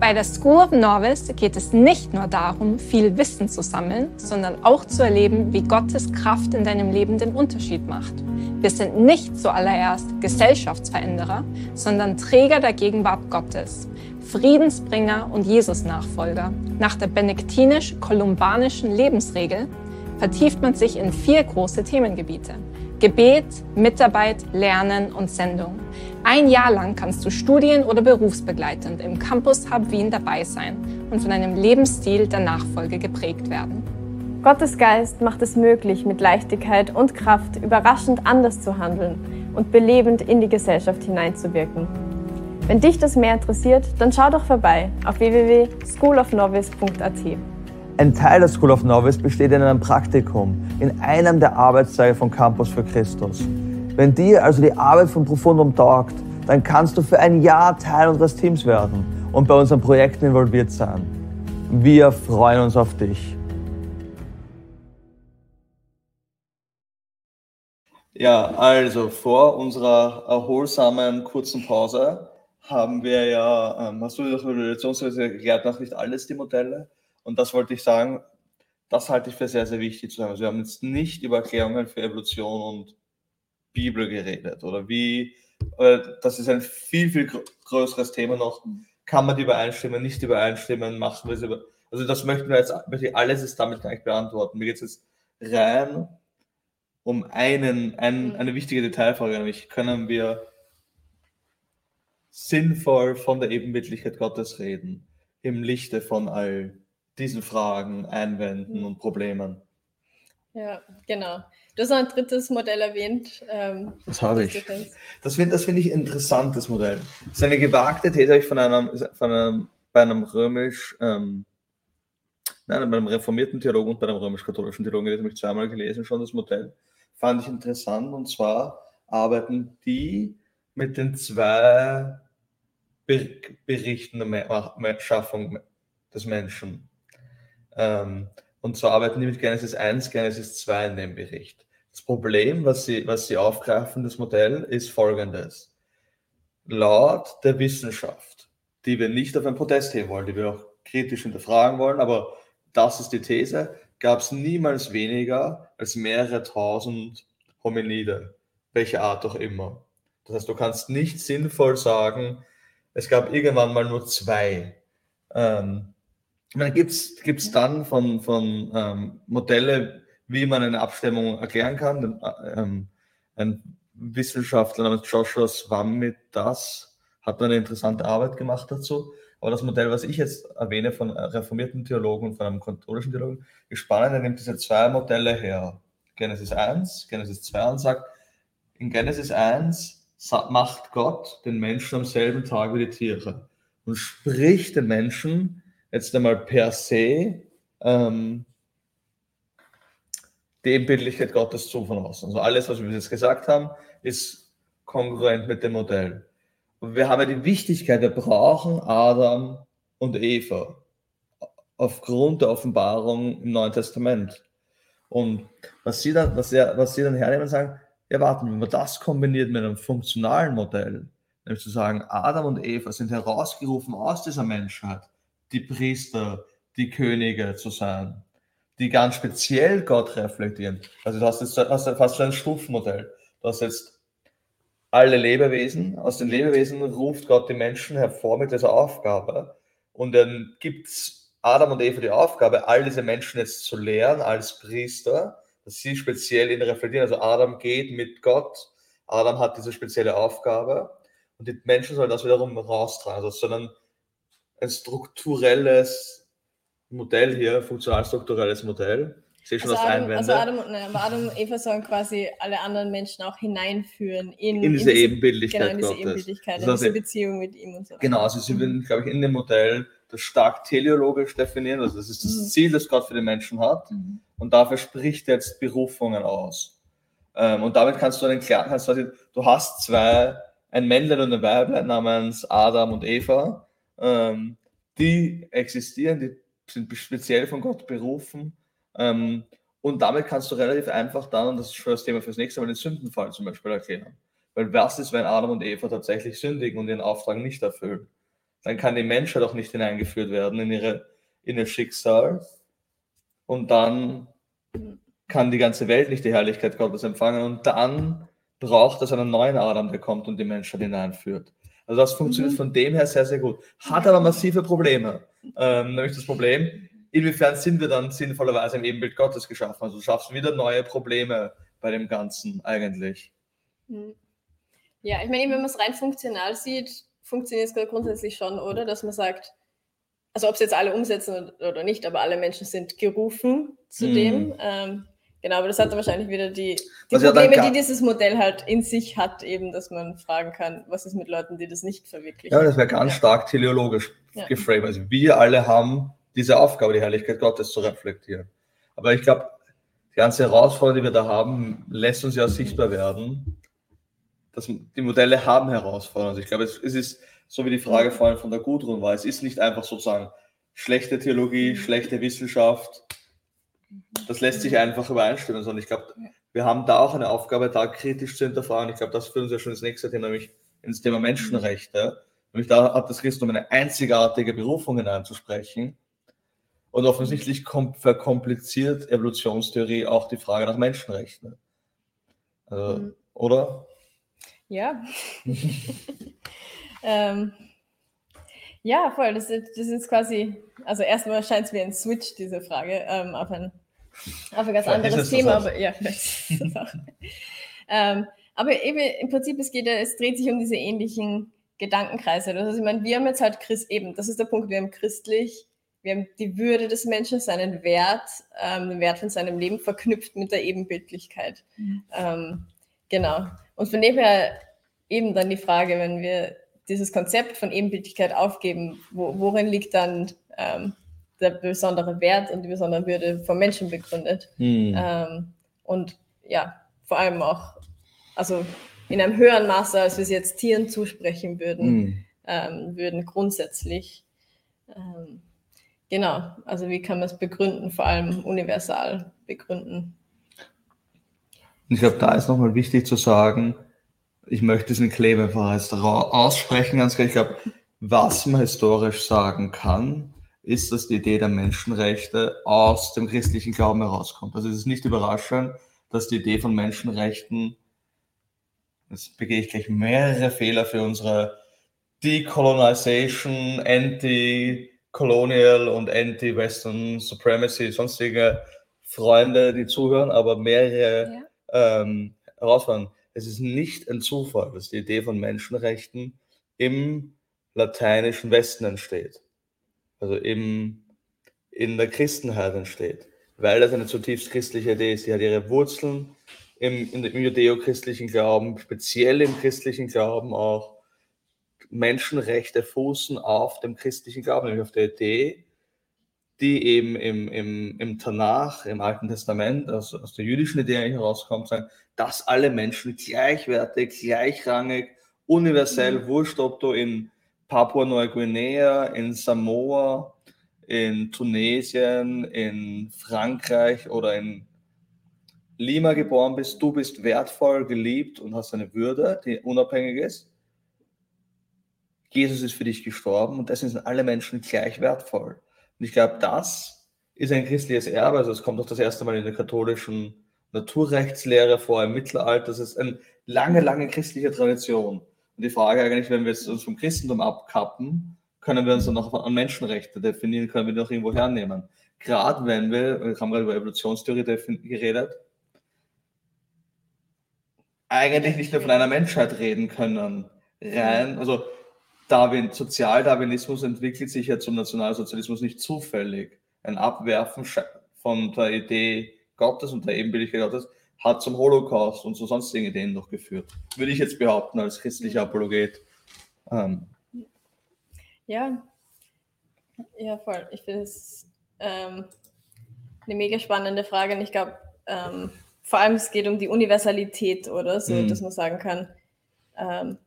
Bei der School of Novice geht es nicht nur darum, viel Wissen zu sammeln, sondern auch zu erleben, wie Gottes Kraft in deinem Leben den Unterschied macht. Wir sind nicht zuallererst Gesellschaftsveränderer, sondern Träger der Gegenwart Gottes, Friedensbringer und Jesus-Nachfolger. Nach der benediktinisch-kolumbanischen Lebensregel vertieft man sich in vier große Themengebiete. Gebet, Mitarbeit, Lernen und Sendung. Ein Jahr lang kannst du studien- oder berufsbegleitend im Campus Hub Wien dabei sein und von einem Lebensstil der Nachfolge geprägt werden. Gottes Geist macht es möglich, mit Leichtigkeit und Kraft überraschend anders zu handeln und belebend in die Gesellschaft hineinzuwirken. Wenn dich das mehr interessiert, dann schau doch vorbei auf www.schoolofnovice.at. Ein Teil der School of Novice besteht in einem Praktikum in einem der Arbeitszweige von Campus für Christus. Wenn dir also die Arbeit von Profundum taugt, dann kannst du für ein Jahr Teil unseres Teams werden und bei unseren Projekten involviert sein. Wir freuen uns auf dich. Ja, also vor unserer erholsamen kurzen Pause haben wir ja, ähm, hast du das Evolutionstheorie erklärt, noch nicht alles die Modelle. Und das wollte ich sagen, das halte ich für sehr, sehr wichtig zu sagen. Also wir haben jetzt nicht über Erklärungen für Evolution und Bibel geredet oder wie, das ist ein viel, viel größeres Thema noch. Kann man die übereinstimmen, nicht übereinstimmen, machen wir es über. Also das möchten wir jetzt, alles ist damit gar nicht beantworten. Mir geht es jetzt rein um einen, ein, eine wichtige Detailfrage, nämlich können wir sinnvoll von der Ebenbildlichkeit Gottes reden, im Lichte von all diesen Fragen, Einwänden mhm. und Problemen. Ja, genau. Du hast noch ein drittes Modell erwähnt. Ähm, das habe ich. Das finde das find ich ein interessantes Modell. Das ist eine gewagte These, ich von einem, von einem, bei einem römisch, ähm, nein, bei einem reformierten Theologen und bei einem römisch-katholischen Theologen, das habe ich zweimal gelesen, schon das Modell. Fand ich interessant und zwar arbeiten die mit den zwei Berichten der Schaffung des Menschen. Ähm, und so arbeiten die mit Genesis 1, Genesis 2 in dem Bericht. Das Problem, was sie, was sie aufgreifen, das Modell, ist folgendes. Laut der Wissenschaft, die wir nicht auf ein Podest heben wollen, die wir auch kritisch hinterfragen wollen, aber das ist die These, gab es niemals weniger als mehrere tausend Hominide, welche Art auch immer. Das heißt, du kannst nicht sinnvoll sagen, es gab irgendwann mal nur zwei. Ähm, gibt es dann von, von ähm, Modelle, wie man eine Abstimmung erklären kann. Ähm, ein Wissenschaftler namens Joshua Swami das hat eine interessante Arbeit gemacht dazu. Aber das Modell, was ich jetzt erwähne von reformierten Theologen und von einem katholischen Theologen, ist spannend. Er nimmt diese zwei Modelle her. Genesis 1, Genesis 2 und sagt, in Genesis 1 macht Gott den Menschen am selben Tag wie die Tiere und spricht den Menschen jetzt einmal per se ähm, die Ebenbildlichkeit Gottes zu von außen. Also alles, was wir bis jetzt gesagt haben, ist kongruent mit dem Modell. Und wir haben ja die Wichtigkeit, wir brauchen Adam und Eva aufgrund der Offenbarung im Neuen Testament. Und was sie dann, was, sie, was sie dann hernehmen und sagen, ja, warten, wenn man das kombiniert mit einem funktionalen Modell, nämlich zu sagen, Adam und Eva sind herausgerufen aus dieser Menschheit, die Priester, die Könige zu sein, die ganz speziell Gott reflektieren. Also du hast jetzt hast fast ein Stufenmodell. Du hast jetzt alle Lebewesen, aus den Lebewesen ruft Gott die Menschen hervor mit dieser Aufgabe und dann gibt es Adam und Eva die Aufgabe, all diese Menschen jetzt zu lehren als Priester dass sie speziell ihn reflektieren. Also Adam geht mit Gott, Adam hat diese spezielle Aufgabe und die Menschen sollen das wiederum raustragen. Also sondern ein strukturelles Modell hier, funktional strukturelles Modell. Ich sehe schon Also das Adam, Einwände. also Adam, und- nein, aber Adam und Eva sollen quasi alle anderen Menschen auch hineinführen in, in diese Ebenbildlichkeit genau, in diese Gottes. Ebenbildlichkeit, Also in diese Beziehung mit ihm und so. Genau, also sie würden, glaube ich, in dem Modell das stark teleologisch definieren. Also das ist das Mhm. Ziel, das Gott für den Menschen hat. Mhm. Und dafür spricht er jetzt Berufungen aus. Ähm, und damit kannst du einen klaren, kannst du, du hast zwei, ein Männlein und ein Weiblein namens Adam und Eva, ähm, die existieren, die sind speziell von Gott berufen. Ähm, und damit kannst du relativ einfach dann, und das ist schon das Thema fürs nächste Mal, den Sündenfall zum Beispiel erklären. Weil was ist, wenn Adam und Eva tatsächlich sündigen und ihren Auftrag nicht erfüllen? Dann kann die Menschheit auch nicht hineingeführt werden in, ihre, in ihr Schicksal. Und dann kann die ganze Welt nicht die Herrlichkeit Gottes empfangen. Und dann braucht es einen neuen Adam, der kommt und die Menschheit hineinführt. Also das funktioniert Mhm. von dem her sehr, sehr gut. Hat aber massive Probleme. Ähm, nämlich das Problem, inwiefern sind wir dann sinnvollerweise im Ebenbild Gottes geschaffen? Also du schaffst wieder neue Probleme bei dem Ganzen eigentlich. Mhm. Ja, ich meine, wenn man es rein funktional sieht, funktioniert es grundsätzlich schon, oder? Dass man sagt, also ob es jetzt alle umsetzen oder- nicht, aber alle Menschen sind gerufen zu Mhm. dem. Ähm, genau, aber das hat wahrscheinlich wieder die, die Was Probleme, die dieses Modell halt in sich hat, eben, dass man fragen kann, was ist mit Leuten, die das nicht verwirklichen. Ja, das wäre ganz stark teleologisch Ja. geframed. Also wir alle haben diese Aufgabe, die Herrlichkeit Gottes zu reflektieren. Aber ich glaube, die ganze Herausforderung, die wir da haben, lässt uns ja sichtbar werden, dass die Modelle haben Herausforderungen. Also ich glaube, es, es ist so wie die Frage vorhin von der Gudrun war, es ist nicht einfach sozusagen schlechte Theologie, schlechte Wissenschaft. Das lässt sich einfach übereinstimmen, sondern ich glaube, wir haben da auch eine Aufgabe, da kritisch zu hinterfragen. Ich glaube, das führt uns ja schon ins nächste Thema, nämlich ins Thema Menschenrechte. Nämlich da hat das Christentum eine einzigartige Berufung hineinzusprechen. Und offensichtlich kom verkompliziert Evolutionstheorie auch die Frage nach Menschenrechten. Also, Mhm. Oder? Ja. ähm, ja, voll. Das ist, das ist quasi, also erstmal scheint es wie ein Switch, diese Frage, ähm, auf, ein, auf ein ganz Vielleicht anderes Thema. Aber ja, vielleicht ist es auch. ähm, aber eben im Prinzip, es geht es dreht sich um diese ähnlichen Gedankenkreise. Also ich meine, wir haben jetzt halt Christ, eben, das ist der Punkt, wir haben christlich, wir haben die Würde des Menschen, seinen Wert, ähm, den Wert von seinem Leben verknüpft mit der Ebenbildlichkeit. Ähm, genau. Und von dem her eben dann die Frage, wenn wir dieses Konzept von Ebenbildlichkeit aufgeben, wo, worin liegt dann ähm, der besondere Wert und die besondere Würde vom Menschen begründet? Hm. Ähm, und ja, vor allem auch, also in einem höheren Maße, als wir es jetzt Tieren zusprechen würden, Hm. ähm, würden grundsätzlich. Ähm, genau, also wie kann man es begründen, vor allem universal begründen? Und ich glaube, da ist nochmal wichtig zu sagen, ich möchte diesen Claim einfach aussprechen, ganz klar. Ich glaube, was man historisch sagen kann, ist, dass die Idee der Menschenrechte aus dem christlichen Glauben herauskommt. Also es ist nicht überraschend, dass die Idee von Menschenrechten, jetzt begehe ich gleich mehrere Fehler für unsere Decolonization, Anti-Colonial und Anti-Western Supremacy, sonstige Freunde, die zuhören, aber mehrere ähm, herausfordern. Es ist nicht ein Zufall, dass die Idee von Menschenrechten im lateinischen Westen entsteht. Also im, in der Christenheit entsteht. Weil das eine zutiefst christliche Idee ist. Die hat ihre Wurzeln im, dem judeo-christlichen Glauben, speziell im christlichen Glauben auch. Menschenrechte fußen auf dem christlichen Glauben, nämlich auf der Idee, die eben im, im, im Tanach, im Alten Testament, aus, aus der jüdischen Idee eigentlich herauskommt, sagen, dass alle Menschen gleichwertig, gleichrangig, universell, wurscht, ob du in Papua-Neuguinea, in Samoa, in Tunesien, in Frankreich oder in Lima geboren bist, du bist wertvoll, geliebt und hast eine Würde, die unabhängig ist. Jesus ist für dich gestorben und deswegen sind alle Menschen gleich wertvoll. Und ich glaube, das ist ein christliches Erbe. Also es kommt auch das erste Mal in der katholischen Naturrechtslehre vor im Mittelalter. Das ist eine lange, lange christliche Tradition. Und die Frage eigentlich, wenn wir uns vom Christentum abkappen, können wir uns dann noch an Menschenrechte definieren, können wir die noch irgendwo hernehmen. Gerade wenn wir, wir haben gerade über Evolutionstheorie geredet, eigentlich nicht mehr von einer Menschheit reden können. Rein, also Darwin, Sozialdarwinismus entwickelt sich ja zum Nationalsozialismus nicht zufällig. Ein Abwerfen von der Idee Gottes und der Ebenbildlichkeit Gottes hat zum Holocaust und zu sonstigen Ideen noch geführt. Würde ich jetzt behaupten als christlicher Apologet. Ähm. Ja, ja, voll. Ich finde es ähm, eine mega spannende Frage und ich glaube, ähm, vor allem es geht um die Universalität oder so, mhm. dass man sagen kann, ähm,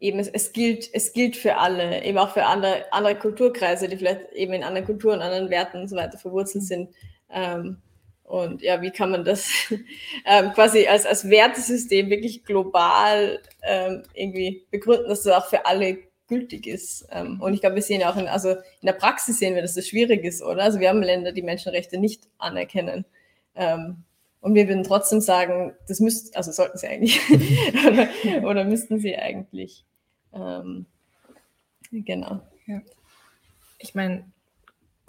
eben es, es, gilt, es gilt für alle, eben auch für andere, andere Kulturkreise, die vielleicht eben in anderen Kulturen, anderen Werten und so weiter verwurzelt sind. Ähm, und ja, wie kann man das ähm, quasi als, als Wertesystem wirklich global ähm, irgendwie begründen, dass das auch für alle gültig ist. Ähm, und ich glaube, wir sehen ja auch in, also in der Praxis sehen wir, dass das schwierig ist, oder? Also wir haben Länder, die Menschenrechte nicht anerkennen. Ähm, und wir würden trotzdem sagen, das müssten, also sollten sie eigentlich, oder, oder, müssten sie eigentlich. Ähm, genau. Ja. Ich meine,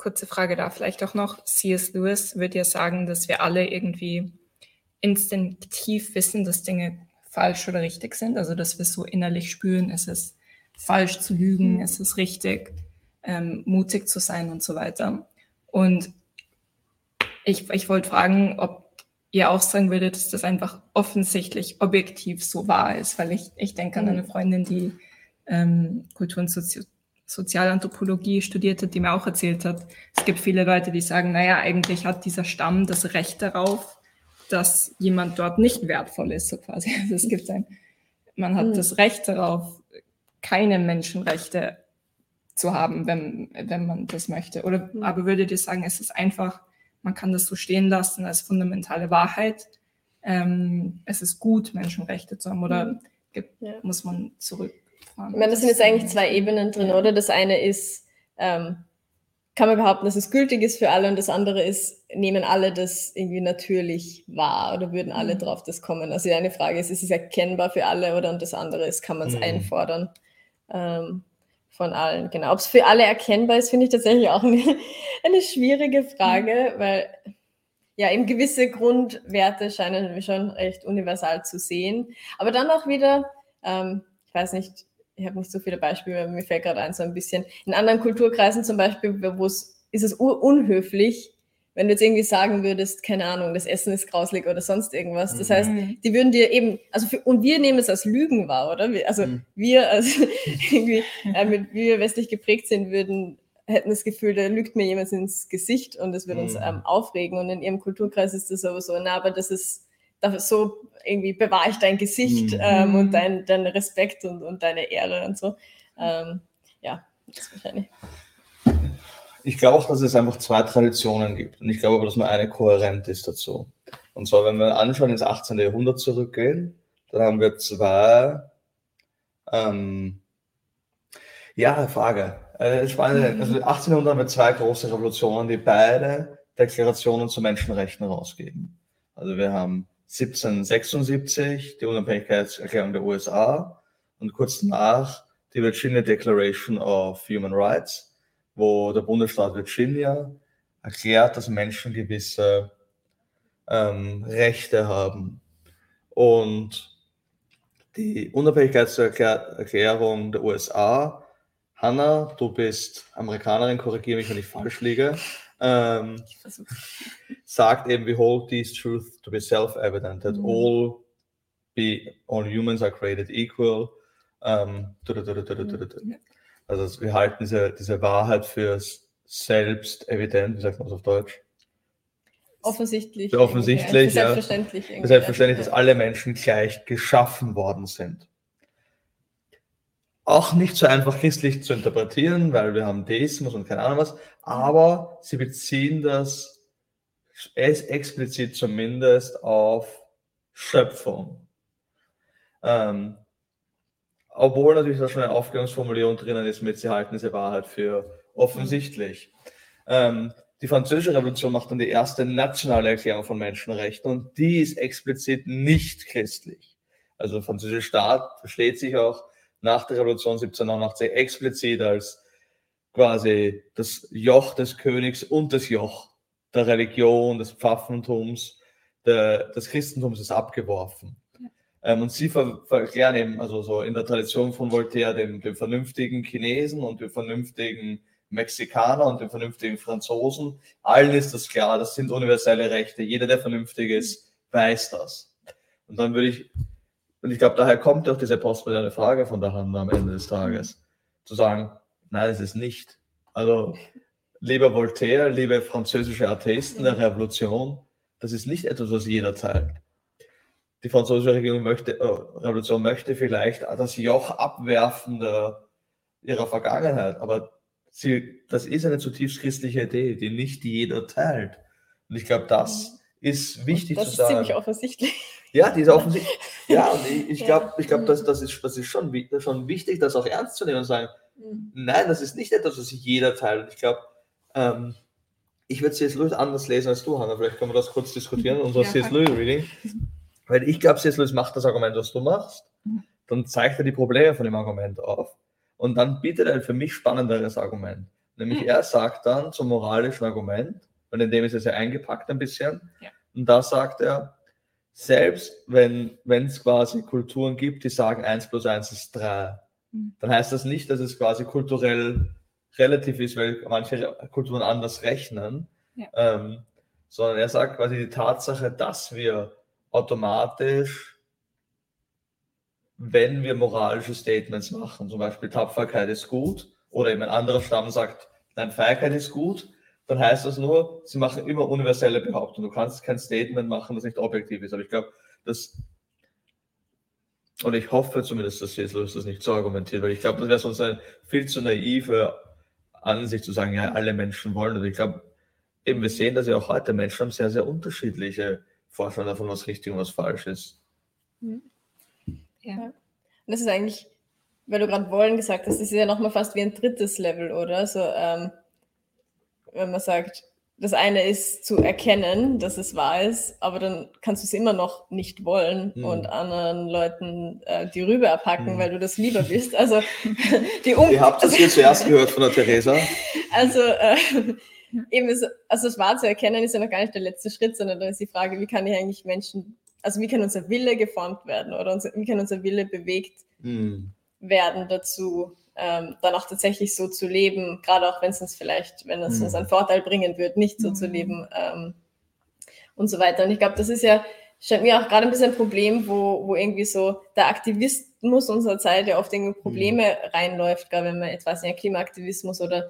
kurze Frage da vielleicht auch noch. C.S. Lewis würde ja sagen, dass wir alle irgendwie instinktiv wissen, dass Dinge falsch oder richtig sind. Also, dass wir so innerlich spüren, es ist falsch zu lügen, mhm. es ist richtig, ähm, mutig zu sein und so weiter. Und ich, ich wollte fragen, ob ihr auch sagen würdet, dass das einfach offensichtlich objektiv so wahr ist, weil ich, ich denke an eine mhm. Freundin, die ähm, Kultur- und Sozi Sozialanthropologie studiert hat, die mir auch erzählt hat, es gibt viele Leute, die sagen, naja, eigentlich hat dieser Stamm das Recht darauf, dass jemand dort nicht wertvoll ist, so quasi. Also es gibt ein, man hat mhm. das Recht darauf, keine Menschenrechte zu haben, wenn, wenn man das möchte. Oder mhm. aber würdet ihr sagen, es ist einfach, man kann das so stehen lassen als fundamentale Wahrheit. Ähm, es ist gut, Menschenrechte zu haben, oder mhm. gibt, ja. muss man Ich meine, das sind jetzt eigentlich zwei Ebenen drin, oder? Das eine ist, ähm, kann man behaupten, dass es gültig ist für alle und das andere ist, nehmen alle das irgendwie natürlich wahr oder würden alle mhm. drauf das kommen? Also die eine Frage ist, ist es erkennbar für alle oder und das andere ist, kann man es mhm. einfordern? ähm, von allen. Genau. Ob es für alle erkennbar ist, finde ich tatsächlich auch eine, eine schwierige Frage, mhm. weil ja, eben gewisse Grundwerte scheinen wir schon recht universal zu sehen. Aber dann auch wieder, ähm, ich weiß nicht, ich habe nicht so viele Beispiele, mir fällt gerade ein, so ein bisschen. In anderen Kulturkreisen zum Beispiel, wo es ist es unhöflich, wenn du jetzt irgendwie sagen würdest, keine Ahnung, das Essen ist grauslig oder sonst irgendwas. Das heißt, mhm. die würden dir eben, also für, und wir nehmen es als Lügen wahr, oder? Also mhm. wir, also irgendwie, äh, mit, wie wir westlich geprägt sind, würden, hätten das Gefühl, da lügt mir jemand ins Gesicht und das würde uns mhm. ähm, aufregen. Und in ihrem Kulturkreis ist das sowieso, na, aber das ist, so irgendwie bewahre ich dein Gesicht mhm. ähm, und dein, dein Respekt und, und deine Ehre und so. Ähm, ja, das wahrscheinlich ich glaube auch, dass es einfach zwei Traditionen gibt. Und ich glaube aber, dass nur eine kohärent ist dazu. Und zwar, wenn wir anschauen ins 18. Jahrhundert zurückgehen, dann haben wir zwei, ähm, ja, Frage. Äh, spannend. Also 18. Jahrhundert haben wir zwei große Revolutionen, die beide Deklarationen zu Menschenrechten rausgeben. Also wir haben 1776 die Unabhängigkeitserklärung der USA und kurz danach die Virginia Declaration of Human Rights wo der Bundesstaat Virginia erklärt, dass Menschen gewisse ähm, Rechte haben. Und die Unabhängigkeitserklärung der USA, Hannah, du bist Amerikanerin, korrigiere mich, wenn ich falsch liege, ähm, sagt eben, we hold these truths to be self-evident, that mhm. all, be, all humans are created equal. Ähm, also wir halten diese, diese Wahrheit für selbst evident, wie sagt man das auf Deutsch? Offensichtlich. Für offensichtlich, ja. Selbstverständlich. Ja. Selbstverständlich, dass alle Menschen gleich geschaffen worden sind. Auch nicht so einfach christlich zu interpretieren, weil wir haben Deismus und keine Ahnung was, aber sie beziehen das explizit zumindest auf Schöpfung. Ähm, obwohl natürlich da schon eine Aufklärungsformulierung drinnen ist mit, sie halten diese Wahrheit für offensichtlich. Ähm, die Französische Revolution macht dann die erste nationale Erklärung von Menschenrechten und die ist explizit nicht christlich. Also der französische Staat versteht sich auch nach der Revolution 1789 explizit als quasi das Joch des Königs und das Joch der Religion, des Pfaffentums, der, des Christentums ist abgeworfen. Ähm, und sie ver verklären eben, also so in der Tradition von Voltaire, den, den vernünftigen Chinesen und den vernünftigen Mexikaner und dem vernünftigen Franzosen. Allen ist das klar, das sind universelle Rechte. Jeder, der vernünftig ist, weiß das. Und dann würde ich, und ich glaube, daher kommt auch diese postmoderne Frage von der Hand am Ende des Tages, zu sagen, nein, es ist nicht. Also, lieber Voltaire, liebe französische Atheisten der Revolution, das ist nicht etwas, was jeder teilt. Die französische Regierung möchte, äh, Revolution möchte vielleicht das Joch abwerfen der, ihrer Vergangenheit, aber sie, das ist eine zutiefst christliche Idee, die nicht jeder teilt. Und ich glaube, das ist wichtig das zu sagen. Das ist ziemlich offensichtlich. Ja, die ist offensichtlich. Ja, und ich, ich glaube, ich glaub, das, das, ist, das ist schon, schon wichtig, das auch ernst zu nehmen und sagen, mhm. nein, das ist nicht etwas, was jeder teilt. Und ich glaube, ähm, ich würde C.S. Lewis anders lesen als du, Hanna. Vielleicht können wir das kurz diskutieren, unser ja, C.S. Lewis Reading. Weil ich glaube, C.S. Lewis macht das Argument, was du machst. Mhm. Dann zeigt er die Probleme von dem Argument auf. Und dann bietet er ein für mich spannenderes Argument. Nämlich mhm. er sagt dann zum moralischen Argument, und in dem ist es ja eingepackt ein bisschen, ja. und da sagt er, selbst wenn es quasi Kulturen gibt, die sagen 1 plus 1 ist 3, mhm. dann heißt das nicht, dass es quasi kulturell relativ ist, weil manche Kulturen anders rechnen, ja. ähm, sondern er sagt quasi die Tatsache, dass wir automatisch, wenn wir moralische Statements machen, zum Beispiel Tapferkeit ist gut, oder eben ein anderer Stamm sagt, nein, Feierkeit ist gut, dann heißt das nur, sie machen immer universelle Behauptungen. Du kannst kein Statement machen, das nicht objektiv ist. Aber ich glaube, dass, und ich hoffe zumindest, dass Jesus das nicht so argumentiert, weil ich glaube, das wäre sonst eine viel zu naive Ansicht zu sagen, ja, alle Menschen wollen. Und ich glaube, eben wir sehen, dass ja auch heute Menschen haben sehr, sehr unterschiedliche Vorstellungen davon, was richtig und was falsch ist. Mhm. Ja. Und das ist eigentlich, weil du gerade wollen gesagt hast, das ist ja nochmal fast wie ein drittes Level, oder? So, ähm, wenn man sagt, das eine ist zu erkennen, dass es wahr ist, aber dann kannst du es immer noch nicht wollen mhm. und anderen Leuten äh, die Rübe erpacken, mhm. weil du das lieber bist. Also die um Ihr habt das hier zuerst gehört von der Theresa. Also äh, eben ist, also das wahr zu erkennen ist ja noch gar nicht der letzte Schritt, sondern dann ist die Frage, wie kann ich eigentlich Menschen, also wie kann unser Wille geformt werden oder unser, wie kann unser Wille bewegt mhm. werden dazu, ähm, dann auch tatsächlich so zu leben, gerade auch wenn es uns vielleicht, wenn es mhm. uns einen Vorteil bringen wird, nicht so mhm. zu leben ähm, und so weiter. Und ich glaube, das ist ja, scheint mir auch gerade ein bisschen ein Problem, wo, wo irgendwie so der Aktivismus unserer Zeit ja oft irgendwie Probleme mhm. reinläuft, gerade wenn man etwas in Klimaaktivismus oder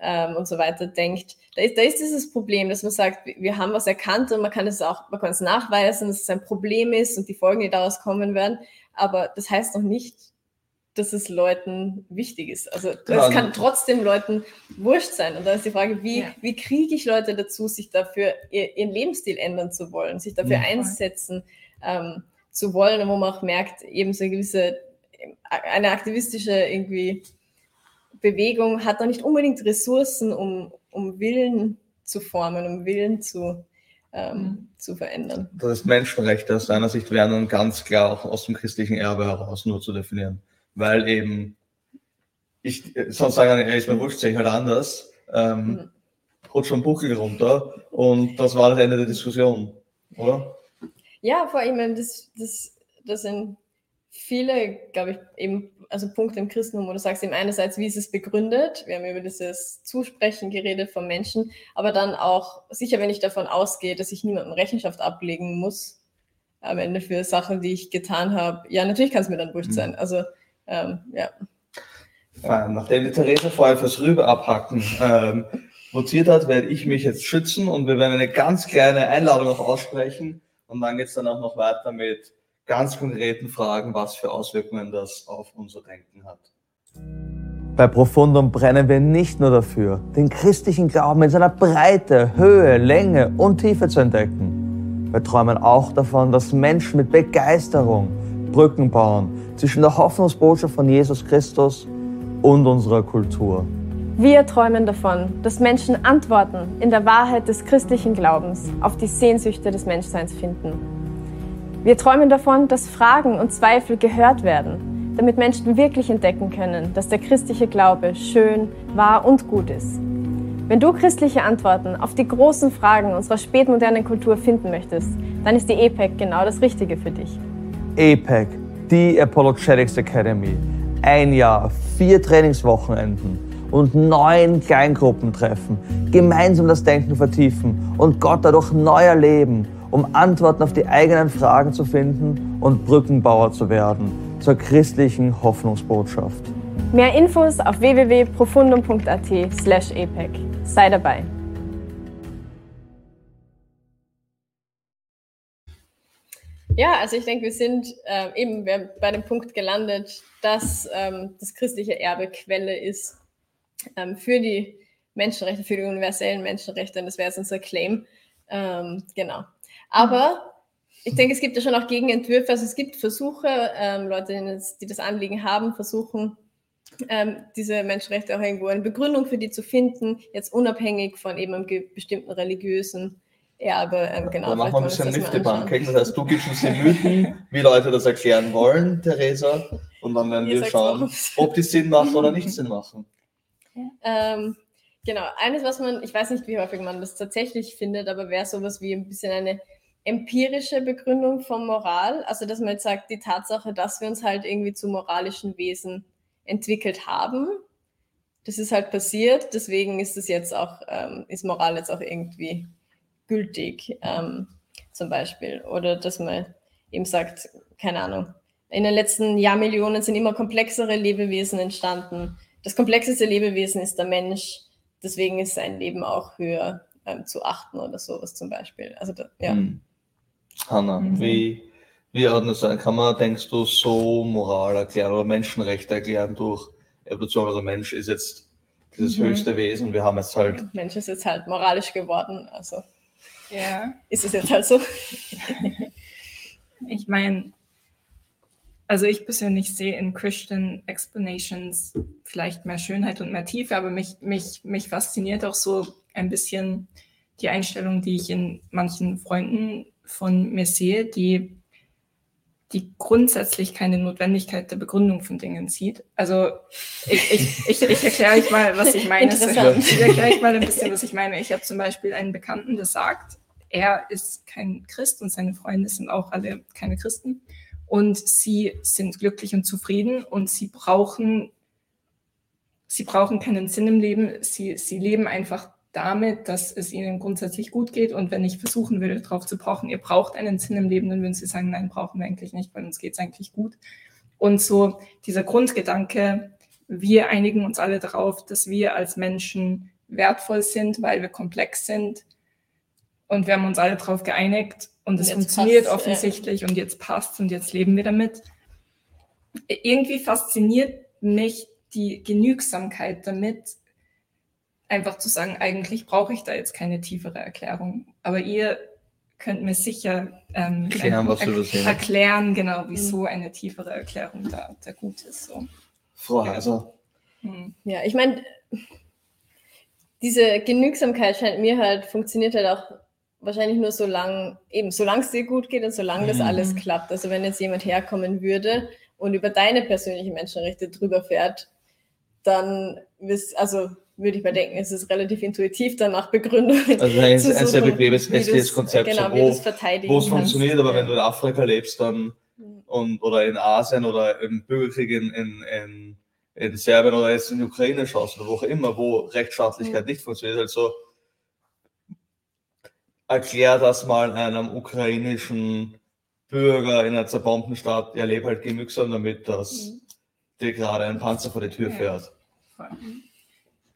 ähm, und so weiter denkt. Da ist, da ist dieses Problem, dass man sagt, wir haben was erkannt und man kann es auch, man kann es nachweisen, dass es ein Problem ist und die Folgen, die daraus kommen werden. Aber das heißt noch nicht, dass es Leuten wichtig ist. Also genau. es kann trotzdem Leuten wurscht sein. Und da ist die Frage, wie, ja. wie kriege ich Leute dazu, sich dafür ihren Lebensstil ändern zu wollen, sich dafür ja. einsetzen ähm, zu wollen, und wo man auch merkt, eben so eine gewisse, eine aktivistische irgendwie Bewegung hat da nicht unbedingt Ressourcen, um, um Willen zu formen, um Willen zu, ähm, mhm. zu verändern. Das ist Menschenrechte aus seiner Sicht werden ganz klar auch aus dem christlichen Erbe heraus nur zu definieren weil eben ich sonst sagen, er ist mir wurscht, sehe ich halt anders. Ähm, mhm. Rutscht vom Buckel runter und das war das Ende der Diskussion, oder? Ja, vor allem, das, das, das sind viele, glaube ich, eben, also Punkte im Christentum, wo du sagst eben einerseits, wie ist es begründet? Wir haben über dieses Zusprechen geredet von Menschen, aber dann auch, sicher, wenn ich davon ausgehe, dass ich niemandem Rechenschaft ablegen muss, am Ende für Sachen, die ich getan habe, ja, natürlich kann es mir dann wurscht mhm. sein. Also ähm, ja. Nachdem die Theresa vorher fürs Rübe abhacken ähm, votiert hat, werde ich mich jetzt schützen und wir werden eine ganz kleine Einladung noch aussprechen und dann geht es dann auch noch weiter mit ganz konkreten Fragen, was für Auswirkungen das auf unser Denken hat. Bei Profundum brennen wir nicht nur dafür, den christlichen Glauben in seiner Breite, Höhe, Länge und Tiefe zu entdecken. Wir träumen auch davon, dass Menschen mit Begeisterung Brücken bauen zwischen der Hoffnungsbotschaft von Jesus Christus und unserer Kultur. Wir träumen davon, dass Menschen Antworten in der Wahrheit des christlichen Glaubens auf die Sehnsüchte des Menschseins finden. Wir träumen davon, dass Fragen und Zweifel gehört werden, damit Menschen wirklich entdecken können, dass der christliche Glaube schön, wahr und gut ist. Wenn du christliche Antworten auf die großen Fragen unserer spätmodernen Kultur finden möchtest, dann ist die EPEC genau das Richtige für dich. APEC, die Apologetics Academy. Ein Jahr, vier Trainingswochenenden und neuen Kleingruppen treffen, gemeinsam das Denken vertiefen und Gott dadurch neu erleben, um Antworten auf die eigenen Fragen zu finden und Brückenbauer zu werden zur christlichen Hoffnungsbotschaft. Mehr Infos auf www.profundum.at/epec. Sei dabei. Ja, also ich denke, wir sind äh, eben bei dem Punkt gelandet, dass ähm, das christliche Erbe Quelle ist ähm, für die Menschenrechte, für die universellen Menschenrechte. Und das wäre jetzt unser Claim. Ähm, genau. Aber ich denke, es gibt ja schon auch Gegenentwürfe. Also es gibt Versuche, ähm, Leute, die das, die das, Anliegen haben, versuchen, ähm, diese Menschenrechte auch irgendwo eine Begründung für die zu finden, jetzt unabhängig von eben einem bestimmten religiösen Erbe, ähm, genau. Da machen wir ein bisschen Mythebunking. Das heißt, du gibst uns die Mythen, wie Leute das erklären wollen, Theresa, und dann werden wir schauen, ob die Sinn machen oder nicht Sinn machen. Ähm, genau, eines, was man, ich weiß nicht, wie häufig man das tatsächlich findet, aber wäre sowas wie ein bisschen eine empirische Begründung von Moral. Also, dass man jetzt sagt, die Tatsache, dass wir uns halt irgendwie zu moralischen Wesen entwickelt haben, das ist halt passiert, deswegen ist es jetzt auch, ähm, ist Moral jetzt auch irgendwie gültig, ähm, zum Beispiel. Oder dass man eben sagt, keine Ahnung, in den letzten Jahrmillionen sind immer komplexere Lebewesen entstanden. Das komplexeste Lebewesen ist der Mensch, deswegen ist sein Leben auch höher ähm, zu achten oder sowas zum Beispiel. Also da, ja. Hm. Hanna, mhm. wie, wie ordnest du, kann man, denkst du, so Moral erklären oder Menschenrechte erklären durch Evolution? Also Mensch ist jetzt dieses mhm. höchste Wesen, wir haben jetzt halt. Mensch ist jetzt halt moralisch geworden, also ja. Ist es jetzt halt so? ich meine, also ich persönlich sehe in Christian Explanations vielleicht mehr Schönheit und mehr Tiefe, aber mich, mich, mich fasziniert auch so ein bisschen die Einstellung, die ich in manchen Freunden von mir sehe, die die grundsätzlich keine Notwendigkeit der Begründung von Dingen sieht. Also ich, ich, ich, ich erkläre euch mal, was ich meine. Ich erkläre euch mal ein bisschen, was ich meine. Ich habe zum Beispiel einen Bekannten, der sagt, er ist kein Christ und seine Freunde sind auch alle keine Christen. Und sie sind glücklich und zufrieden und sie brauchen, sie brauchen keinen Sinn im Leben. Sie, sie leben einfach damit, dass es ihnen grundsätzlich gut geht. Und wenn ich versuchen würde, darauf zu brauchen, ihr braucht einen Sinn im Leben, dann würden sie sagen, nein, brauchen wir eigentlich nicht, weil uns geht es eigentlich gut. Und so dieser Grundgedanke, wir einigen uns alle darauf, dass wir als Menschen wertvoll sind, weil wir komplex sind. Und wir haben uns alle darauf geeinigt und es funktioniert offensichtlich ja. und jetzt passt und jetzt leben wir damit. Irgendwie fasziniert mich die Genügsamkeit damit, einfach zu sagen, eigentlich brauche ich da jetzt keine tiefere Erklärung. Aber ihr könnt mir sicher ähm, erklären, was er erklären, genau, wieso mhm. eine tiefere Erklärung da, da gut ist. So. Frau Heiser. Hm. Ja, ich meine, diese Genügsamkeit scheint mir halt, funktioniert halt auch wahrscheinlich nur so lang, eben solange es dir gut geht und solange das mhm. alles klappt. Also wenn jetzt jemand herkommen würde und über deine persönlichen Menschenrechte drüber fährt, dann also würde ich mal denken, es ist relativ intuitiv danach Begründung. Also ein, ein sehr bequemes westliches Konzept, genau, so, wo, es funktioniert, aber ja. wenn du in Afrika lebst dann mhm. und, oder in Asien oder im Bürgerkrieg in, in, in, in Serbien oder jetzt in die Ukraine schaust oder wo auch immer, wo Rechtsstaatlichkeit mhm. nicht funktioniert, also erklär das mal einem ukrainischen Bürger in einer zerbombten Stadt, er lebt halt genügsam damit, dass mhm. dir gerade ein Panzer vor die Tür fährt.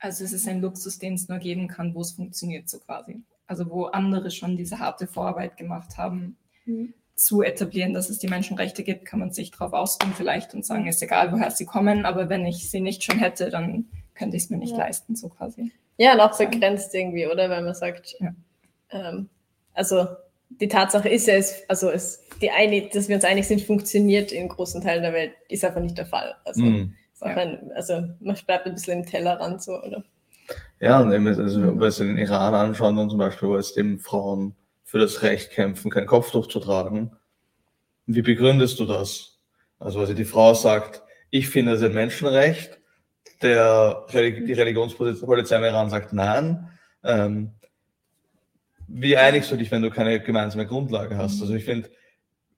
Also es ist ein Luxus, den es nur geben kann, wo es funktioniert, so quasi. Also wo andere schon diese harte Vorarbeit gemacht haben, mhm. zu etablieren, dass es die Menschenrechte gibt, kann man sich darauf ausruhen vielleicht und sagen, ist egal, woher sie kommen, aber wenn ich sie nicht schon hätte, dann könnte ich es mir nicht ja. leisten, so quasi. Ja, und auch begrenzt irgendwie, oder? Weil man sagt, ja ähm, also die Tatsache ist ja, es, also es, die einig, dass wir uns einig sind, funktioniert in großen Teilen der Welt, ist einfach nicht der Fall. Also, mm, ja. also man bleibt ein bisschen im Tellerrand so, oder? Ja, und eben, also, wenn wir den Iran anschauen, dann zum Beispiel, wo es dem Frauen für das Recht kämpfen, kein Kopftuch zu tragen. Wie begründest du das? Also, also die Frau sagt, ich finde es ein Menschenrecht, der, die Religionspolizei im Iran sagt nein. Ähm, wie einigst du dich, wenn du keine gemeinsame Grundlage hast? Also ich finde,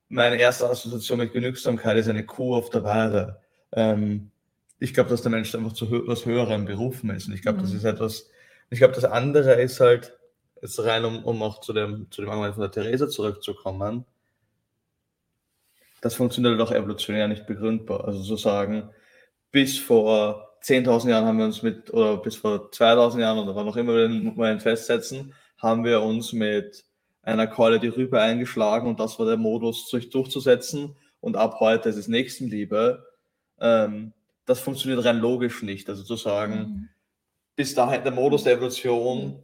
meine erste Assoziation mit Genügsamkeit ist eine Kuh auf der Weide. Ähm, ich glaube, dass der Mensch einfach zu hö was Höherem berufen ist. Und ich glaube, Mhm. das ist etwas, ich glaube, das andere ist halt, jetzt rein, um, um auch zu dem, zu dem Argument von der Theresa zurückzukommen, das funktioniert auch evolutionär nicht begründbar. Also zu sagen, bis vor 10.000 Jahren haben wir uns mit, oder bis vor 2.000 Jahren oder wann auch immer wir den Moment festsetzen, haben wir uns mit einer Keule die Rübe eingeschlagen und das war der Modus, sich durchzusetzen und ab heute ist es Nächstenliebe. Ähm, das funktioniert rein logisch nicht. Also zu sagen, Mhm. bis dahin der Modus der Evolution,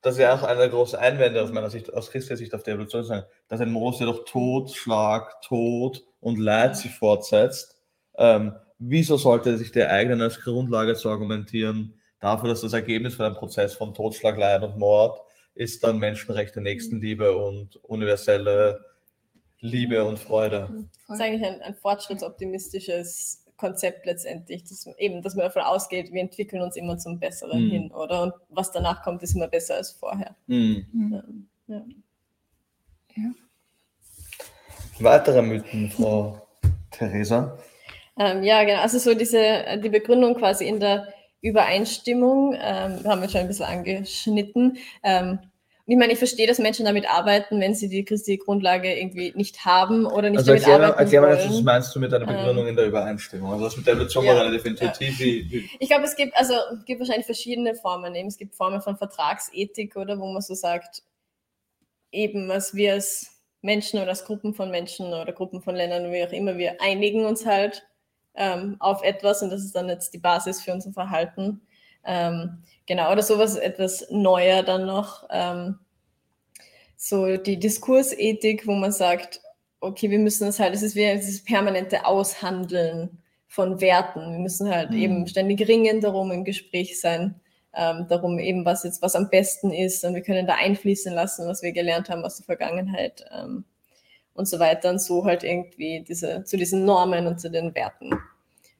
das ist ja auch einer der großen Einwände aus meiner Sicht, aus christlicher Sicht auf der Evolution, dass ein Modus, der durch Tod, Schlag, Tod und Leid sich fortsetzt, ähm, wieso sollte sich der eigenen als Grundlage zu argumentieren, dafür, dass das Ergebnis von einem Prozess von Totschlag, Leid und Mord ist dann Menschenrechte, Nächstenliebe und universelle Liebe und Freude. Das ist eigentlich ein, ein fortschrittsoptimistisches Konzept letztendlich, dass, eben, dass man davon ausgeht, wir entwickeln uns immer zum Besseren Mhm. hin, oder? Und was danach kommt, ist immer besser als vorher. Hm. Ähm, ja. Weitere Mythen, Frau Theresa. Ähm, ja, genau. Also so diese, die Begründung quasi in der Übereinstimmung, ähm, haben wir schon ein bisschen angeschnitten. Ähm, ich meine, ich verstehe, dass Menschen damit arbeiten, wenn sie die christliche Grundlage irgendwie nicht haben oder nicht Also damit erklär arbeiten erklär mal, wollen. was meinst du mit deiner Ähm, Begründung in der Übereinstimmung? Also das mit der Evolution ja, relativ intuitiv. Wie, Ich glaube, es gibt, also es gibt wahrscheinlich verschiedene Formen. Eben. Es gibt Formen von Vertragsethik, oder wo man so sagt, eben was wir als Menschen oder als Gruppen von Menschen oder Gruppen von Ländern, wie auch immer, wir einigen uns halt ähm, auf etwas und das ist dann jetzt die Basis für unser Verhalten. Ähm, genau, oder sowas etwas neuer dann noch. Ähm, so die Diskursethik, wo man sagt, okay, wir müssen das halt, es ist wie dieses permanente Aushandeln von Werten. Wir müssen halt Mhm. eben ständig ringen darum im Gespräch sein, ähm, darum eben, was jetzt was am besten ist und wir können da einfließen lassen, was wir gelernt haben aus der Vergangenheit ähm, und so weiter und so halt irgendwie diese, zu diesen Normen und zu den Werten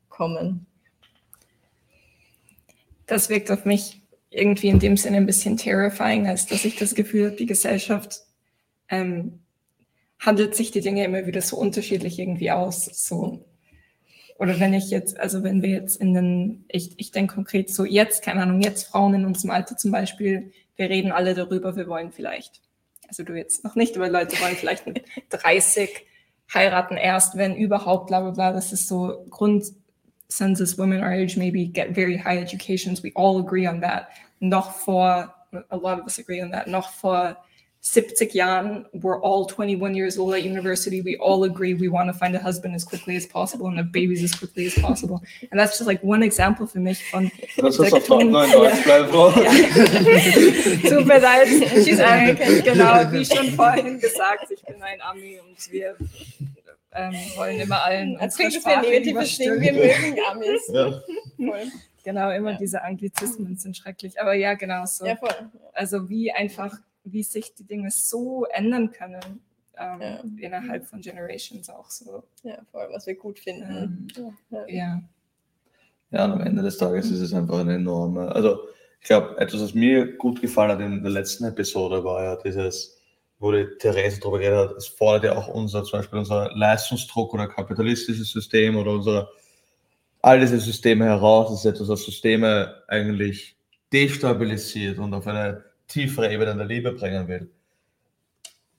kommen. Das wirkt auf mich irgendwie in dem Sinne ein bisschen terrifying, als dass ich das Gefühl habe, die Gesellschaft ähm, handelt sich die Dinge immer wieder so unterschiedlich irgendwie aus. So. Oder wenn ich jetzt, also wenn wir jetzt in den, ich, ich denke konkret so jetzt, keine Ahnung, jetzt Frauen in unserem Alter zum Beispiel, wir reden alle darüber, wir wollen vielleicht, also du jetzt noch nicht, aber Leute wollen vielleicht mit 30 heiraten erst, wenn überhaupt, bla bla bla. Das ist so Grundsensus, women our age maybe get very high educations. We all agree on that. Noch vor, a lot of us agree on that, noch vor 70 Jahren, we're all 21 years old at university. We all agree we want to find a husband as quickly as possible and have babies as quickly as possible. And that's just like one example für mich von das ist sofort Ton- nur in Deutsch bleiben, Tut mir leid. She's American. Genau, wie schon vorhin gesagt, ich bin ein Ami und wir ähm, wollen immer allen Als klingt es Sprache negatives Ding, wir mögen Amis. Ja. Genau, immer Ja. diese Anglizismen sind schrecklich. Aber ja, genau so. Ja, voll. Also wie einfach, wie sich die Dinge so ändern können ähm, Ja. innerhalb von Generations auch so. Ja, voll, was wir gut finden. Ähm, Ja. ja. Ja, und am Ende des Tages ist es einfach eine enorme. Also, ich glaube, etwas, was mir gut gefallen hat in der letzten Episode, war ja dieses, wo die Therese darüber geredet hat, es fordert ja auch unser, zum Beispiel unser Leistungsdruck oder kapitalistisches System oder unsere, all diese Systeme heraus. Das ist etwas, was Systeme eigentlich destabilisiert und auf eine tiefere Ebene der Liebe bringen will.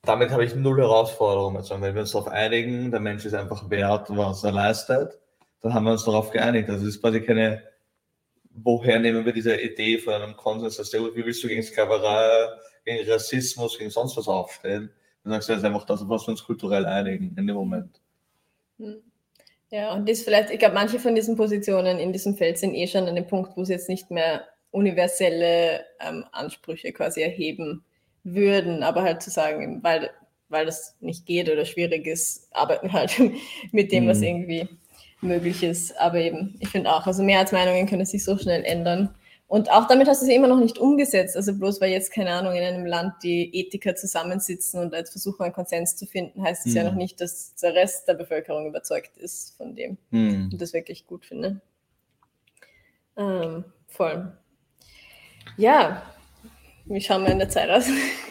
Damit habe ich null Herausforderungen. Also, wenn wir uns darauf einigen, der Mensch ist einfach wert, was er leistet, dann haben wir uns darauf geeinigt. Also es ist quasi keine, woher nehmen wir diese Idee von einem Konsens, dass der, wie willst du gegen Sklaverei, gegen Rassismus, gegen sonst was aufstehen? Dann sagst du, das ist einfach das, was wir uns kulturell einigen in dem Moment. Hm. Ja, und das vielleicht, ich glaube, manche von diesen Positionen in diesem Feld sind eh schon an dem Punkt, wo sie jetzt nicht mehr universelle ähm, Ansprüche quasi erheben würden, aber halt zu sagen, weil, weil das nicht geht oder schwierig ist, arbeiten halt mit dem, was Mhm. irgendwie möglich ist. Aber eben, ich finde auch, also Mehrheitsmeinungen können sich so schnell ändern. Und auch damit hast du es immer noch nicht umgesetzt. Also bloß weil jetzt, keine Ahnung, in einem Land die Ethiker zusammensitzen und jetzt versuchen, einen Konsens zu finden, heißt es ja Mhm. noch nicht, dass der Rest der Bevölkerung überzeugt ist von dem Hm. und das wirklich gut finde. Ähm, voll. Ja, wie schauen wir in der Zeit aus?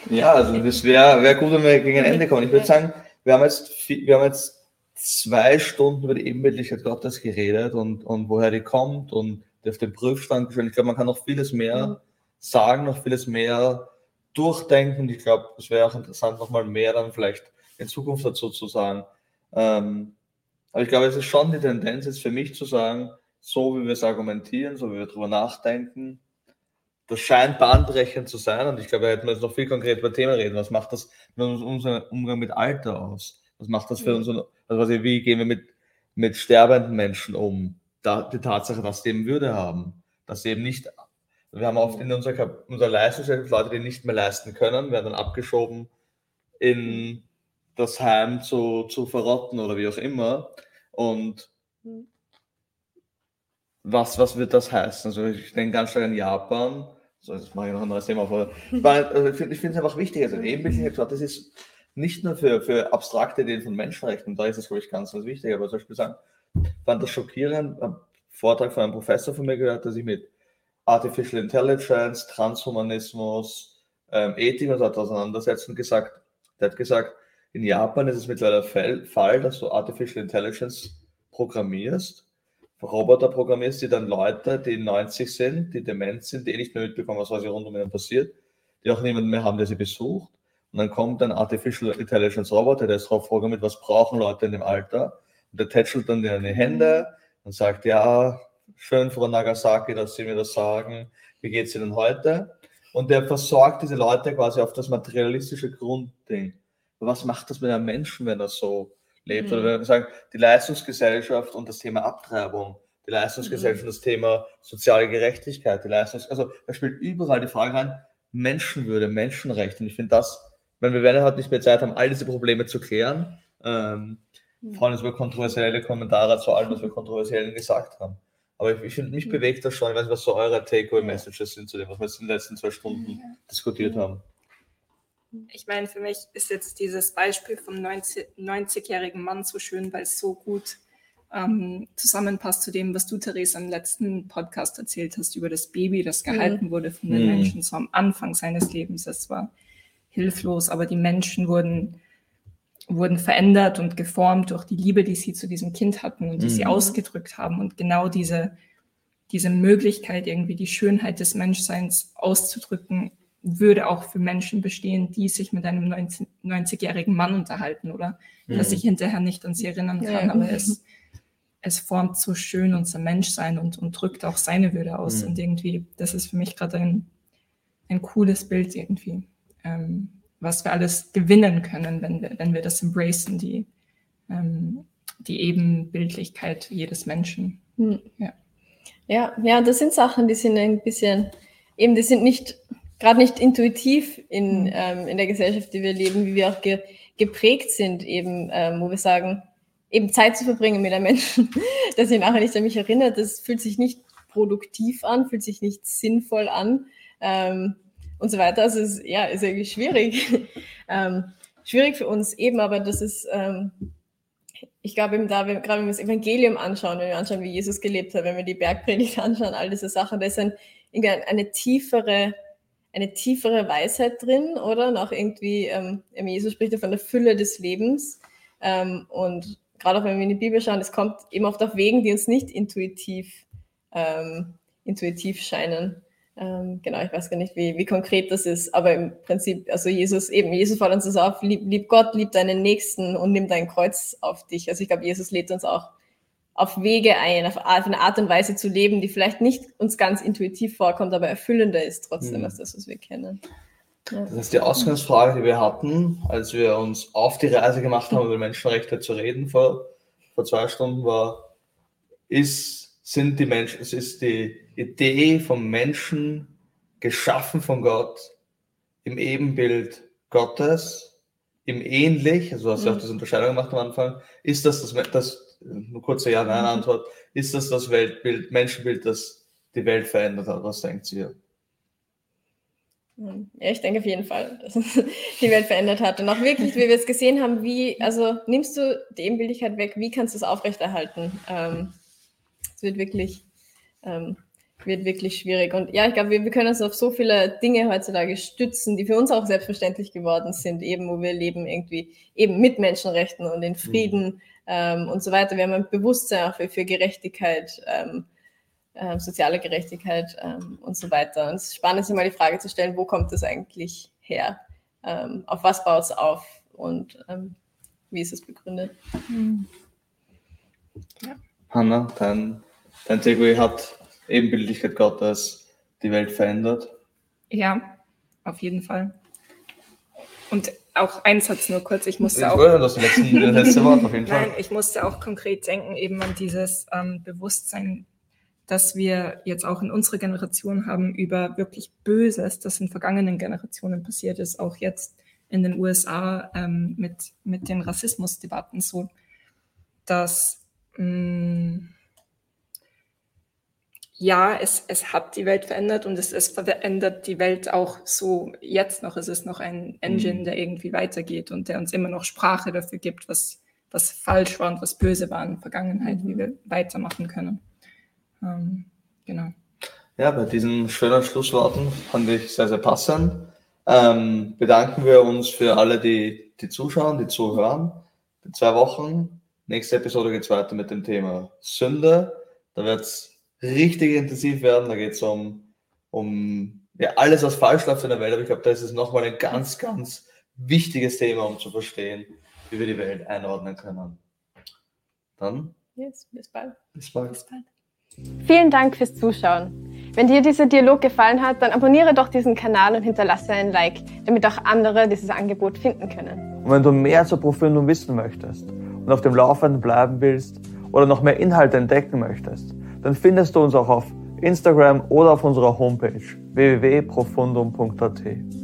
Ja, also das wäre wär gut, wenn wir gegen ein Ende kommen. Ich würde sagen, wir haben jetzt, wir haben jetzt zwei Stunden über die Ebenbildlichkeit Gottes geredet und, und woher die kommt und auf den Prüfstand gestellt. Ich glaube, man kann noch vieles mehr mhm. sagen, noch vieles mehr durchdenken. Ich glaube, es wäre auch interessant, nochmal mehr dann vielleicht in Zukunft dazu zu sagen. Ähm, aber ich glaube, es ist schon die Tendenz jetzt für mich zu sagen, so wie wir es argumentieren, so wie wir darüber nachdenken, das scheint bahnbrechend zu sein. Und ich glaube, da hätten wir jetzt noch viel konkreter über Themen reden. Was macht das mit unserem Umgang mit Alter aus? Was macht das für mhm. uns? Also wie gehen wir mit, mit sterbenden Menschen um? Da, die Tatsache, dass sie eben Würde haben, dass sie eben nicht, wir haben oft in unserer, unserer Leistungsstelle Leute, die nicht mehr leisten können, werden dann abgeschoben in das Heim zu, zu verrotten oder wie auch immer. Und was, was wird das heißen? Also ich denke ganz stark an Japan. So, jetzt mache ich noch ein anderes Thema. Aber also ich finde es einfach wichtig. Also Ebenbildlichkeit, das ist nicht nur für, für abstrakte Ideen von Menschenrechten, da ist es, glaube ich, ganz, ganz wichtig, aber zum Beispiel sagen, fand das schockierend, einen Vortrag von einem Professor von mir gehört, der sich mit Artificial Intelligence, Transhumanismus, ähm, Ethik und so auseinandersetzt und gesagt, der hat gesagt, in Japan ist es mittlerweile Fall, dass du Artificial Intelligence programmierst, Roboter programmierst, die dann Leute, die 90 sind, die dement sind, die eh nicht mehr mitbekommen, was quasi rund um ihnen passiert, die auch niemanden mehr haben, der sie besucht. Und dann kommt ein Artificial Intelligence Roboter, der ist darauf programmiert, was brauchen Leute in dem Alter. Und der tätschelt dann in die Hände und sagt, ja, schön Frau Nagasaki, dass Sie mir das sagen. Wie geht es Ihnen heute? Und der versorgt diese Leute quasi auf das materialistische Grundding was macht das mit einem Menschen, wenn er so lebt? Mhm. Oder wenn wir sagen, die Leistungsgesellschaft und das Thema Abtreibung, die Leistungsgesellschaft mhm. und das Thema soziale Gerechtigkeit, die Leistungs also da spielt überall die Frage rein, Menschenwürde, Menschenrechte. Und ich finde das, wenn wir werden halt nicht mehr Zeit haben, all diese Probleme zu klären, ähm. Vor allem über kontroversielle Kommentare zu allem, was wir kontroversiell gesagt haben. Aber ich, ich finde, mich mhm. bewegt das schon. Ich weiß nicht, was so eure Takeaway-Messages sind zu dem, was wir jetzt in den letzten zwei Stunden ja. diskutiert haben. Ich meine, für mich ist jetzt dieses Beispiel vom 90-jährigen Mann so schön, weil es so gut ähm, zusammenpasst zu dem, was du, Theresa, im letzten Podcast erzählt hast über das Baby, das gehalten mhm. wurde von den mhm. Menschen, so am Anfang seines Lebens. Es war hilflos, aber die Menschen wurden, wurden verändert und geformt durch die Liebe, die sie zu diesem Kind hatten und die mhm. sie ausgedrückt haben. Und genau diese, diese Möglichkeit, irgendwie die Schönheit des Menschseins auszudrücken, würde auch für Menschen bestehen, die sich mit einem 90-jährigen Mann unterhalten, oder? Mhm. Dass ich hinterher nicht an sie erinnern kann, ja. aber es, es formt so schön unser Menschsein und, und drückt auch seine Würde aus. Mhm. Und irgendwie, das ist für mich gerade ein, ein cooles Bild irgendwie, ähm, was wir alles gewinnen können, wenn wir, wenn wir das embracen, die, ähm, die Ebenbildlichkeit jedes Menschen. Mhm. Ja. ja, ja, das sind Sachen, die sind ein bisschen, eben, die sind nicht gerade nicht intuitiv in, mhm. ähm, in der Gesellschaft, die wir leben, wie wir auch ge geprägt sind, eben, ähm, wo wir sagen, eben Zeit zu verbringen mit einem Menschen, der sich nachher nicht an mich erinnert, das fühlt sich nicht produktiv an, fühlt sich nicht sinnvoll an ähm, und so weiter. Also es ja, ist irgendwie schwierig. ähm, schwierig für uns eben, aber das ist, ähm, ich glaube eben da, wenn, gerade wenn wir das Evangelium anschauen, wenn wir anschauen, wie Jesus gelebt hat, wenn wir die Bergpredigt anschauen, all diese Sachen, da ist ein, eine, tiefere eine tiefere Weisheit drin, oder? Noch irgendwie, ähm, Jesus spricht ja von der Fülle des Lebens. Ähm, und gerade auch wenn wir in die Bibel schauen, es kommt eben oft auf Wegen, die uns nicht intuitiv, ähm, intuitiv scheinen. Ähm, genau, ich weiß gar nicht, wie, wie konkret das ist, aber im Prinzip, also Jesus eben, Jesus fordert uns das auf, lieb, lieb Gott, lieb deinen Nächsten und nimm dein Kreuz auf dich. Also ich glaube, Jesus lädt uns auch auf Wege ein, auf, eine Art und Weise zu leben, die vielleicht nicht uns ganz intuitiv vorkommt, aber erfüllender ist trotzdem mhm. als das, was wir kennen. Ja. Das ist die Ausgangsfrage, die wir hatten, als wir uns auf die Reise gemacht haben, über Menschenrechte zu reden vor, vor zwei Stunden, war, ist, sind die Menschen, es ist die Idee vom Menschen geschaffen von Gott im Ebenbild Gottes, im ähnlich, also hast du mhm. auch diese Unterscheidung gemacht am Anfang, ist das das, das eine kurze Ja-Nein-Antwort. Ist das das Weltbild, Menschenbild, das die Welt verändert hat? Was denkt ihr? Ja, ich denke auf jeden Fall, dass es die Welt verändert hat. Und auch wirklich, wie wir es gesehen haben, wie, also nimmst du die Ebenbildigkeit weg, wie kannst du es aufrechterhalten? Ähm, es wird wirklich, ähm, wird wirklich schwierig. Und ja, ich glaube, wir, wir können uns auf so viele Dinge heutzutage stützen, die für uns auch selbstverständlich geworden sind, eben wo wir leben irgendwie eben mit Menschenrechten und in Frieden mhm. ähm, und so weiter. Wir haben ein Bewusstsein auch für, für Gerechtigkeit, ähm, äh, soziale Gerechtigkeit ähm, und so weiter. Und es ist spannend, sich mal die Frage zu stellen, wo kommt das eigentlich her? Ähm, auf was baut es auf und ähm, wie ist es begründet? Mhm. Ja. Hanna, dein, dein Takeaway hat Ebenbildlichkeit Gottes die Welt verändert? Ja, auf jeden Fall. Und auch ein Satz nur kurz, ich musste ich auch. Wollte das, letzte, das letzte Wort auf jeden Fall. Nein, ich musste auch konkret denken, eben an dieses ähm, Bewusstsein, dass wir jetzt auch in unserer Generation haben über wirklich Böses, das in vergangenen Generationen passiert ist, auch jetzt in den USA ähm, mit, mit den Rassismusdebatten so, dass mh, mm, ja, es, es hat die Welt verändert und es, es verändert die Welt auch so jetzt noch. Es ist noch ein Engine, mhm. der irgendwie weitergeht und der uns immer noch Sprache dafür gibt, was, was falsch war und was böse war in der Vergangenheit, wie wir weitermachen können. Ähm, genau. Ja, bei diesen schönen Schlussworten fand ich sehr, sehr passend. Ähm, bedanken wir uns für alle, die, die zuschauen, die zuhören. In zwei Wochen, nächste Episode geht es weiter mit dem Thema Sünde. Da wird es richtig intensiv werden. Da geht es um, um ja, alles, was falsch läuft in der Welt. Aber ich glaube, da ist es nochmal ein ganz, ganz wichtiges Thema, um zu verstehen, wie wir die Welt einordnen können. Dann. Yes, bis bald. Bis bald. Bis bald. Vielen Dank fürs Zuschauen. Wenn dir dieser Dialog gefallen hat, dann abonniere doch diesen Kanal und hinterlasse ein Like, damit auch andere dieses Angebot finden können. Und wenn du mehr zur Profilung wissen möchtest und auf dem Laufenden bleiben willst oder noch mehr Inhalte entdecken möchtest, dann findest du uns auch auf Instagram oder auf unserer Homepage www.profundum.at.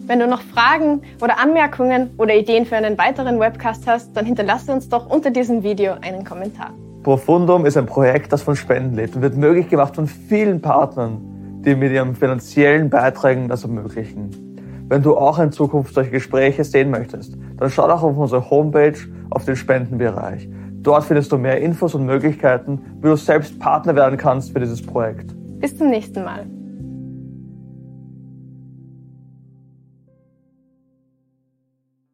Wenn du noch Fragen oder Anmerkungen oder Ideen für einen weiteren Webcast hast, dann hinterlasse uns doch unter diesem Video einen Kommentar. Profundum ist ein Projekt, das von Spenden lebt und wird möglich gemacht von vielen Partnern, die mit ihren finanziellen Beiträgen das ermöglichen. Wenn du auch in Zukunft solche Gespräche sehen möchtest, dann schau doch auf unsere Homepage auf den Spendenbereich. Dort findest du mehr Infos und Möglichkeiten, wie du selbst Partner werden kannst für dieses Projekt. Bis zum nächsten Mal.